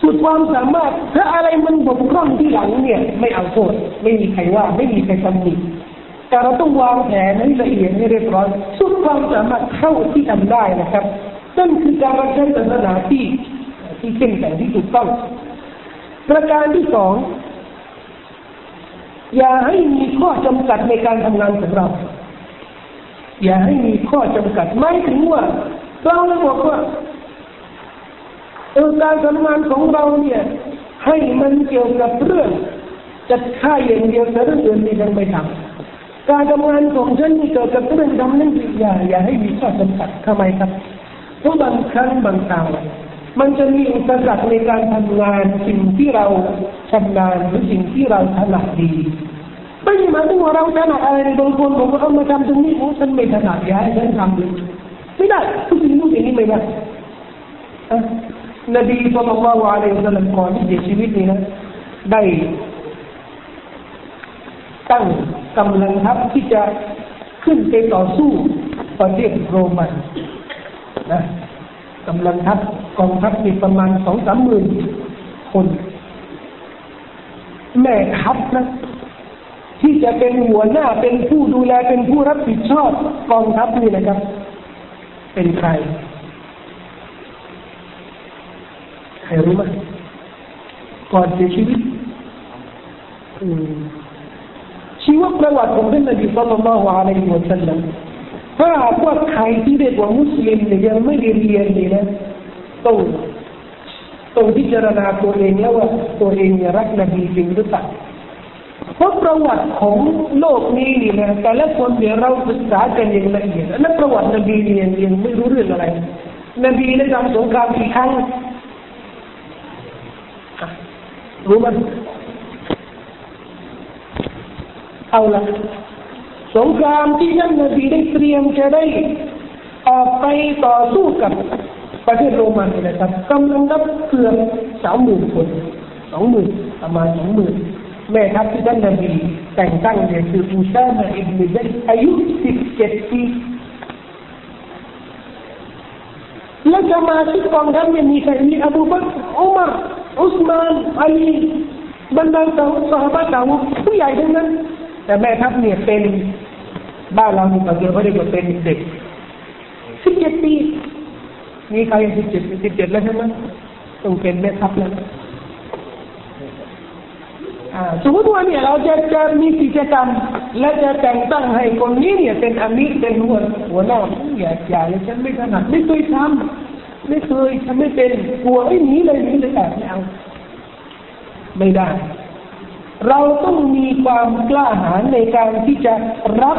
สุดความสามารถ ถ้าอะไรมันบกพร่องที่หลังเนี่ย ไม่เอาโทษ ไม่มีใครว่า ไม่มีใครตำหนิแต่เราต้องวางแผนให้ละเอียดให้เรียบร้อย สุดความสามารถเข้าที่ทำได้นะครับนั่นคือการรับใช้ศาสนาที่ที่เข้มแข็งที่ถูกต้อง ประการที่สอง อย่าให้มีข้อจำกัดในการทำงานของเรา อย่าให้มีข้อจำกัดไม่ถึงว่าเราเลยบอกว่า เออการทำงานของเราเนี่ย ให้มันเกี่ยวกับเรื่องจัดค่าอย่างเดียวแต่เรื่องอื่นนี่ยังไม่ทำการทำงานของฉันนี่เกี่ยวกับเรื่องทำนั่นอย่าอย่าให้มีข้อจำกัดทำไมครับเพราะบางครั้งบางคราวมันจะมีอุปสรรคในการทำงานสิ่งที่เราชำนาญหรือสิ่งที่เราถนัดดีไม่ใช่หมายถึงว่าเราถนัดอะไรบางคนบอกว่าเอามาทำตรงนี้โอ้ฉันไม่ถนัดอย่าให้ฉันทำเลยไม่ได้ทุกสิ่งทุกสิ่งนี้ไม่ได้ นบีสุลต่านละอะลัยฮิสลามก่อนที่จะชีวิตนี้นะได้ตั้งกำลังทัพที่จะขึ้นไปต่อสู้ประเทศโรมันนะกำลังทัพกองทัพมีประมาณสองสามหมื่นคน แม่ทัพนะที่จะเป็นหัวหน้าเป็นผู้ดูแลเป็นผู้รับผิดชอบกองทัพนี่นะครับ เป็นใคร ใครรู้ไหมก่อนเสียชีวิตชีวประวัติของท่านนบีสุลต่านละฮ์อะลัยฮิวะสัลลัมถ้าหากว่าใครที่เรียกว่ามุสลิมเนี่ยยังไม่ได้เรียนนี่นะต้องต้องพิจารณาตัวเองแล้วว่าตัวเองเนี่ยรักนบีจริงหรือเปล่าเพราะประวัติของโลกนี้นี่นะแต่ละคนเนี่ยเราศึกษากันอย่างละเอียดและประวัตินบีเนี่ยยังไม่รู้เรื่องอะไร นบีได้ทำสงครามกี่ครั้ง รู้ไหมเอาละสงครามที่ท่านนบีได้เตรียมจะได้ออกไปต่อสู้กับประเทศโรมันนะครับกำลังนับเกือบสามหมื่นคนสองหมื่นประมาณสองหมื่นแม่ทัพที่ท่านนบีแต่งตั้งเนี่ยคืออูซามาอิบนุซัยอายุสิบเจ็ดปี และจะมาที่กองทัพเนี่ยมีใครมีอบูบักอุมารอุสมานอาลีบรรดาสาวสหายสาวผู้ใหญ่ทั้งนั้น แต่แม่ทัพเนี่ยเป็นบ้านเรามีปัจจุบันเขาเรียกว่าเป็นเด็กสิบเจ็ดปีมีใครสิบเจ็ดสิบเจ็ดแล้วใช่ไหมต้องเป็นแม่ทัพแล้ว สมมติว่าเนี่ยเราจะจะมีกิจกรรมและจะแต่งตั้งให้คนนี้เนี่ยเป็นอามิเป็นหัวหัวหน้าอย่าอย่าเลยฉันไม่ถนัดไม่เคยทำไม่เคยฉันไม่เป็นกลัวไอ้หนีเลยหนีเลยแบบไม่เอาไม่ได้ เราต้องมีความกล้าหาญในการที่จะรับ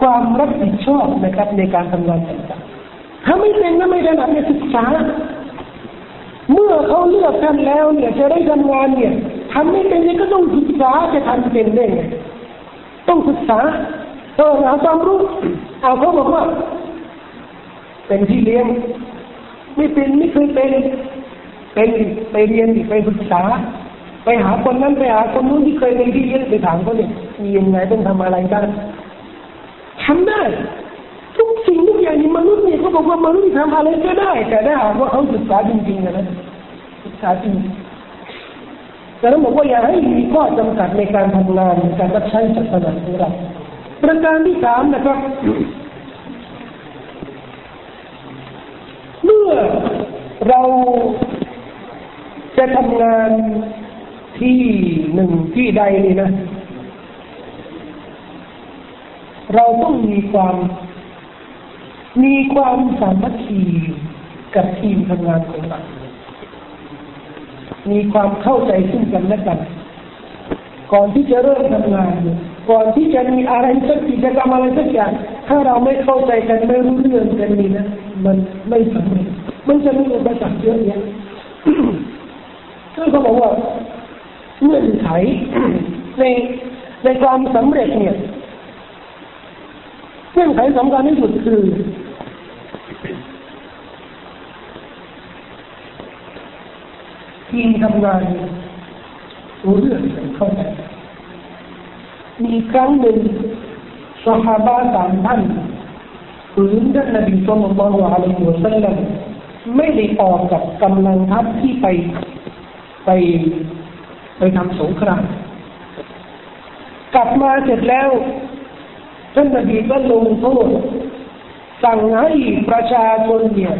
ความรับผิดชอบนะครับในการทำงานต่างๆถ้าไม่เป็นก็ไม่ได้หนักในศึกษา เมื่อเขาเลือกท่านแล้วเนี่ยจะได้ทำงานเนี่ยทำไม่เป็นก็ต้องศึกษาจะทำเป็นได้ไงต้องศึกษาเออหาความรู้เอาเขาบอกว่า เป็นที่เลี้ยง ไม่เป็นไม่เคยเป็นเป็นไปเรียนไปศึกษา ไปหาคนนั้นไปหาคนนู้นที่เคยเป็นที่เลี้ยงไปถามเขาเนี่ยมียังไงต้องทำอะไรกันทำได้ สิ่งทุกอย่างนี่มนุษย์เนี่ยเขาบอกว่ามนุษย์ทำอะไรก็ได้ แต่ได้หากว่าเขาศึกษาจริงๆนะศึกษาจริงแต่เราบอกว่าอย่าให้มีข้อจำกัดในการทำงานในการรับใช้ศาสนาของเราประการที่สามนะครับเมื่อเราจะทำงานที่หนึ่งที่ใดนี่นะ เราต้องมีความ มีความสามัคคีกับทีมทำงานของเรามีความเข้าใจซึ่งกันและกัน ก่อนที่จะเริ่มทำงาน ก่อนที่จะมีอะไรสักกิจกรรมอะไรสักอย่าง ถ้าเราไม่เข้าใจกันไม่รู้เรื่องกันนี่นะ มันไม่สำเร็จมันจะมีอุปสรรคเยอะแยะก็เขาบอกว่าเงื่อนไขในในความสำเร็จเนี่ยเงื่อนไขสำคัญที่สุดคือ ทีมทำงานรู้เรื่องเข้าใจมีครั้งหนึ่งสหาบาสามท่านหรือท่านนบีสุลต่านละอัลลอฮฺสัลลัมไม่ได้ออกกับกำลังทัพที่ไปไปไปทำสงครามกลับมาเสร็จแล้วท่านนบีก็ลงโทษ สั่งให้ประชาชนเนี่ย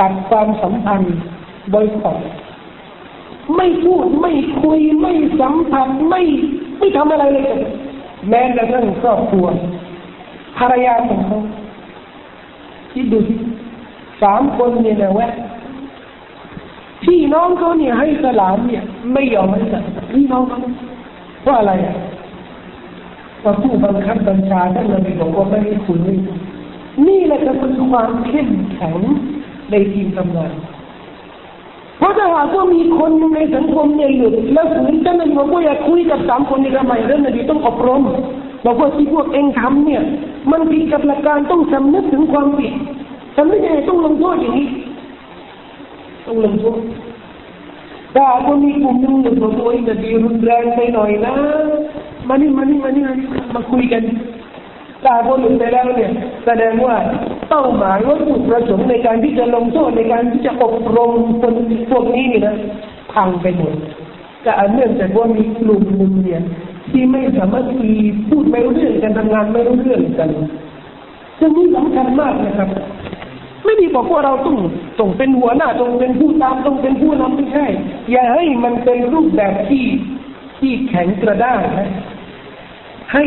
ตัดความสัมพันธ์บอยคอตไม่พูดไม่คุยไม่สัมผัสไม่ไม่ทำอะไรเลย แม้กระทั่งครอบครัวภรรยาของเขาคิดดูสิสามคนเนี่ยนะแวะพี่น้องเขาเนี่ยให้สลามเนี่ย ไม่ยอมให้สักพี่น้องเขาเพราะอะไรอะว่าผู้บังคับบัญชาท่านนบีบอกว่าไม่ให้คุณ นี่แหละจะเป็นความเข้มแข็งในทีมทำงาน เพราะถ้าหากว่ามีคนในสังคมเนี่ยหลุดแล้วฝืนท่านนบีบอกว่าอยากคุยกับสามคนในทำไมเรื่องนบีต้องอบรมบอกว่าที่พวกเองทำเนี่ย มันผิดกับหลักการต้องสำนึกถึงความผิดสำนึกยังไงต้องลงโทษอย่างนี้ต้องลงโทษถ้าคนมีกลุ่มหนึ่งหลุดบอกว่าจะดีรุนแรงไปหน่อยนะมานี่มานี่มานี่มาคุยกัน ถ้าคนหลุดไปแล้วเนี่ยแสดงว่าเป้าหมายวัตถุประสงค์ในการที่จะลงโทษในการที่จะอบรมคนพวกนี้นี่นะพังไปหมดแต่อันเนื่องจากว่ามีกลุ่มหนึ่งเนี่ยที่ไม่สามารถที่พูดไม่รู้เรื่องกันทำงานไม่รู้เรื่องกันซึ่งนี่สำคัญมากนะครับ ไม่ได้บอกว่าเราต้องต้องเป็นหัวหน้าต้องเป็นผู้ตามต้องเป็นผู้นำไม่ใช่อย่าให้มันเป็นรูปแบบที่ที่แข็งกระด้างนะ ให้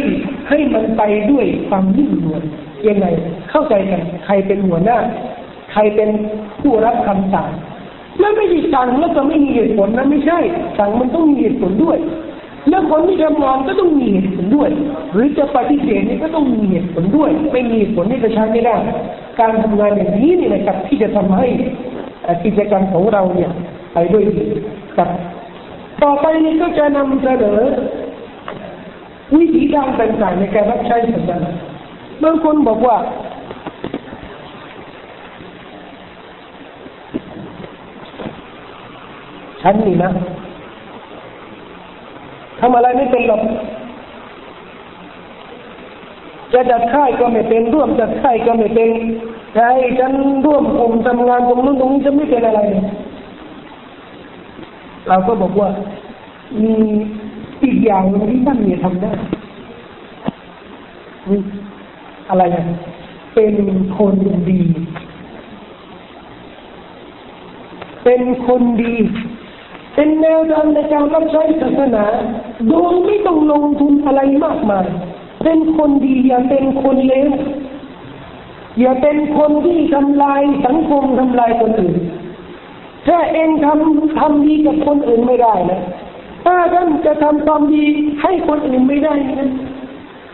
ให้มันไปด้วยความนิ่งนวลยังไง เข้าใจกัน ใครเป็นหัวหน้า ใครเป็นผู้รับคำสั่งแล้วไม่ได้สั่งแล้วก็ไม่มีเหตุผลนะไม่ใช่ สั่งมันต้องมีเหตุผลด้วย แล้วคนที่ทำงานก็ต้องมีเหตุผลด้วย หรือจะปฏิเสธนี่ก็ต้องมีเหตุผลด้วย ไม่มีเหตุผลนี่จะใช้ไม่ได้ การทำงานอย่างนี้นี่นะครับที่จะทำให้กิจกรรมของเราเนี่ยไปด้วยดีครับต่อไปนี้ก็จะนำเสนอ วิธีการต่างๆในการรับใช้สัญญาบางคนบอกว่าฉันนี่นะทำอะไรไม่เป็นหรอกจะจัดค่ายก็ไม่เป็นร่วมจัดค่ายก็ไม่เป็นใช่ฉันร่วมกลุ่มทำงานตรงนู้นตรงนี้จะไม่เป็นอะไร เราก็บอกว่ามี อีกอย่างนึงที่ท่านเนี่ยทำได้อะไรนะเป็นคนดี เป็นคนดี เป็นแนวทางในการรับใช้ศาสนา โดยไม่ต้องลงทุนอะไรมากมาย เป็นคนดีอย่าเป็นคนเลวอย่าเป็นคนที่ทำลายสังคมทำลายคนอื่น ถ้าเองทำทำดีกับคนอื่นไม่ได้นะ ถ้าท่านจะทำความดีให้คนอื่นไม่ได้นะ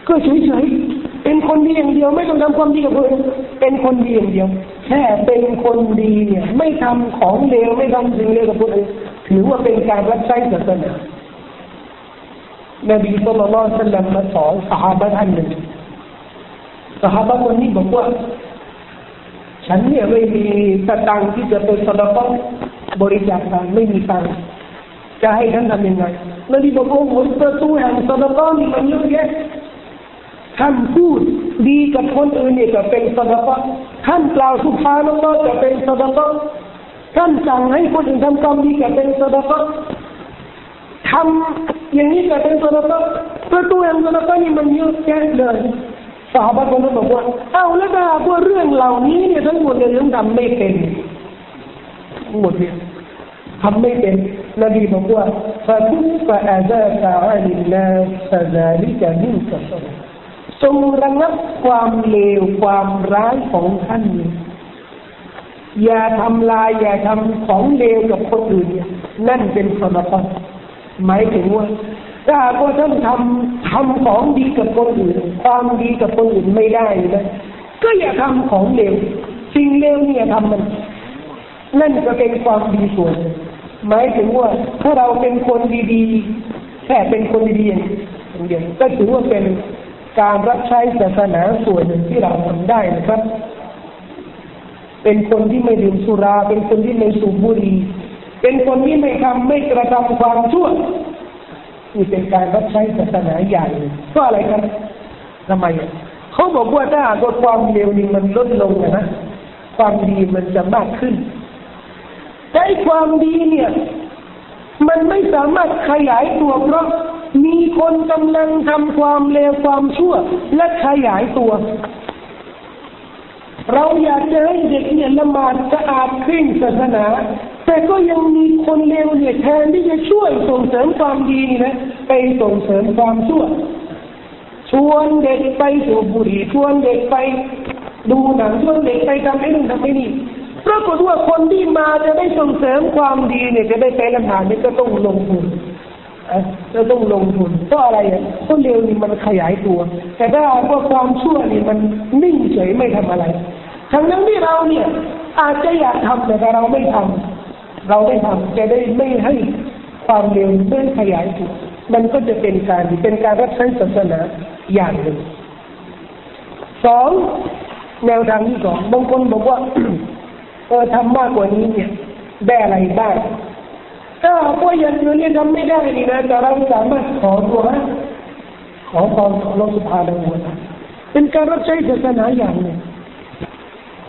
ก็เฉยๆเป็นคนดีอย่างเดียว ไม่ต้องทำความดีกับคนอื่นเป็นคนดีอย่างเดียว แค่เป็นคนดีเนี่ย ไม่ทำของเลวไม่ทำสิ่งเลวกับคนอื่นถือว่าเป็นการรับใช้ศาสนานบีสุลต่านสัลลัมมาสอนสหายท่านหนึ่งสหายคนนี้บอกว่าฉันเนี่ยไม่มีสตังที่จะเป็นสดกบริจาคไม่มีตัง จะให้ท่านทำยังไงนบีบอกว่าประตูแห่งสดก้อนมันเยอะแยะท่านพูดดีกับคนอื่นเนี่ยก็เป็นสดก้ท่านกล่าวสุภาพนั่นก็จะเป็นสดก้ท่านสั่งให้คนอื่นทำกรรมดีก็เป็นสดก้ทำอย่างนี้ก็เป็นสดก้ประตูแห่งสดก้นี่มันเยอะแยะเลยสาวบ้านคนนั้นบอกว่าเอาแล้วถ้าพวกเรื่องเหล่านี้เนี่ยทั้งหมดเนี่ยยังทำไม่เป็นหมดเนี่ย ทำไม่เป็นนบีบอกว่าฟะทุฟะอาซาตะอาลินาฟะซาลิกะมินกะซจงระงับความเลวความร้ายของท่านอย่าทำลายอย่าทำของเลวกับคนอื่นนั่นเป็นสมบัติหมายถึงว่าถ้าพวกท่านทำทำของดีกับคนอื่น ความดีกับคนอื่นไม่ได้นะก็อย่าทำของเลวสิ่งเลวเนี่ยทำมัน นั่นจะเป็นความดีส่วน หมายถึงว่าถ้าเราเป็นคนดีๆแค่เป็นคนดีๆอย่างเดียวก็ถือว่าเป็นการรับใช้ศาสนาส่วนหนึ่งที่เราทำได้นะครับ เป็นคนที่ไม่ดื่มสุรา เป็นคนที่ไม่สูบบุหรี่เป็นคนที่ไม่ทำไม่กระทำความชั่วนี่เป็นการรับใช้ศาสนาใหญ่เพราะอะไรครับทำไมเขาบอกว่าถ้าหากความเลวนี่มันลดลงนะความดีมันจะมากขึ้น แต่ความดีเนี่ย มันไม่สามารถขยายตัวเพราะมีคนกำลังทำความเลวความชั่ว และขยายตัว เราอยากจะให้เด็กเนี่ยละหมาดสะอาดคริ่งศาสนา แต่ก็ยังมีคนเลวเนี่ยแทนที่จะช่วยส่งเสริมความดีนี่นะไปส่งเสริมความชั่วชวนเด็กไปสูบบุหรี่ชวนเด็กไปดูหนังชวนเด็กไปทำไอ้นู่นทำไอ้นี่ ปรากฏว่าคนที่มาจะได้ส่งเสริมความดีเนี่ยจะได้ไปละหมาดนี่ก็ต้องลงทุนจะต้องลงทุนเพราะอะไรอะเพราะเร็วนี่มันขยายตัว แต่ถ้าว่าความชั่วนี่มันนิ่งเฉยไม่ทำอะไรทั้งนั้นที่เราเนี่ยอาจจะอยากทำแต่เราไม่ทำเราไม่ทำจะได้ไม่ให้ความเร็วไม่ขยายตัวมันก็จะเป็นการเป็นการรับใช้ศาสนาอย่างหนึ่งสองแนวทางที่สองบางคนบอกว่า ออทำมากกว่านี้เนี่ยได้อะไรบ้างถ้าพวกอย่างอื่นเนี่ยทำไม่ได้นี่นะแต่เราสามารถขอตัวขอความของเราสุภาพดังนั้นเป็นการรับใช้ศาสนาอย่างหนึ่ง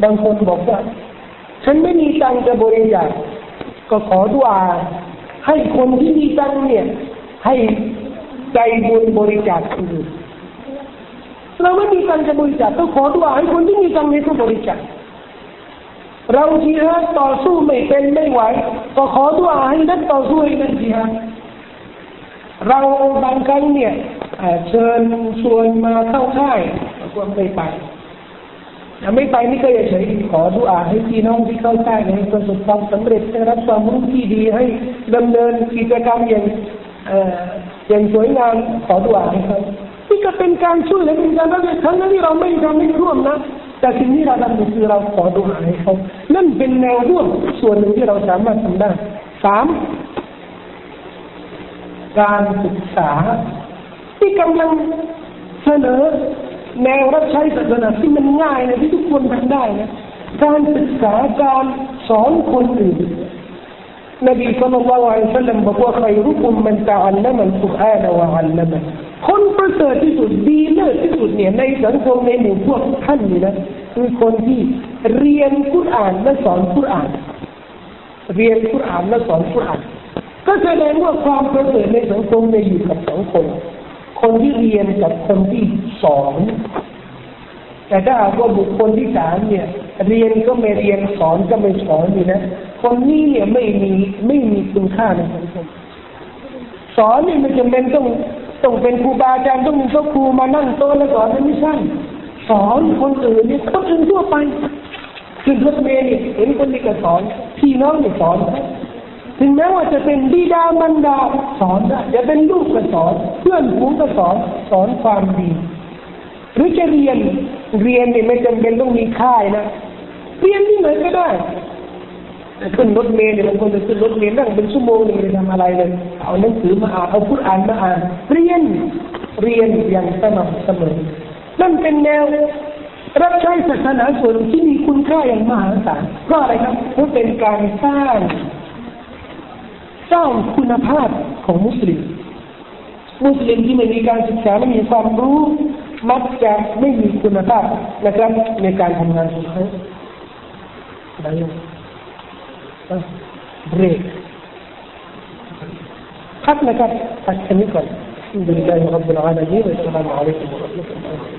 บางคนบอกว่า ฉันไม่มีตังจะบริจาคก็ขอดุอาให้คนที่มีตังเนี่ยให้ใจบุญบริจาคคืนเราไม่มีตังจะบริจาคก็ขอดุอาให้คนที่มีตังเนี่ยก็บริจาค เราจีฮัดต่อสู้ไม่เป็นไม่ไหว ก็ขอดุอาให้นักต่อสู้ให้นักจีฮัดเราบางครั้งเนี่ยเชิญชวนมาเข้าค่ายก็ไม่ไปไม่ไปนี่ก็เฉยขอดุอาให้พี่น้องที่เข้าค่ายให้ประสบความสำเร็จได้รับความรู้ที่ดีให้ดำเนินกิจกรรมอย่างอย่างสวยงามขอดุอาให้เขาที่ก็เป็นการช่วยและเป็นการรับทั้งนั้นที่เราไม่ทำไม่ร่วมนะ แต่สิ่งที่เราทำคือเราขอดูอาให้เขานั่นเป็นแนวร่วมส่วนหนึ่งที่เราสามารถทำได้สามการศึกษา ที่กำลังเสนอแนวรับใช้ศาสนาที่มันง่ายนะที่ทุกคนทำได้นะการศึกษาการสอนคนอื่นนบีสุลต่านละอัลสลัมบอกว่าใครรู้คุมมันตะอัลละมันกุรอานวะอัลละมัน คนประเสริฐที่สุดดีเลิศที่สุดเนี่ยในสังคมในหมู่พวกท่านนี่นะคือคนที่เรียนกุรอานและสอนกุรอาน เรียนกุรอานและสอนกุรอาน ก็แสดงว่าความประเสริฐในสังคมในอยู่กับสองคน คนที่เรียนกับคนที่สอน แต่ถ้าหากว่าบุคคลที่สามเนี่ย เรียนก็ไม่เรียนสอนก็ไม่สอนนี่นะ คนนี้เนี่ยไม่มีไม่มีคุณค่าในสังคมสอนนี่มันจะเป็นต้อง ต้องเป็นครูบาอาจารย์ต้องมีครูมานั่งโต๊ะแล้วสอนไม่ใช่สอนคนอื่นนี่คนอื่นทั่วไปคือรถเมย์เนี่ยเห็นคนนี้ก็สอนพี่น้องนี่สอนถึงแม้ว่าจะเป็นบิดามันดาสอนได้จะเป็นลูกก็สอน เพื่อนฝูงก็สอนสอนความดีหรือจะเรียนเรียนนี่ไม่จำเป็นต้องมีค่ายนะเรียนที่ไหนก็ได้ ขึ้นรถเมล์เนี่ยบางคนจะขึ้นรถเมล์นั่งเป็นชั่วโมงเลยทำอะไรเลย เอาหนังสือมาอ่านเอาพูดอ่านมาอ่านเรียนเรียนอย่างสม่ำเสมอนั่นเป็นแนวรับใช้ศาสนาส่วนที่มีคุณค่าอย่างมหาศาลเพราะอะไรครับเพราะเป็นการสร้างสร้างคุณภาพของมุสลิม มุสลิมที่ไม่มีการศึกษาไม่มีความรู้มักจะไม่มีคุณภาพนะครับในการทำงานของเขา بريك خطنا كانت الحمد لله رب العالمين والسلام عليكم ورحمة الله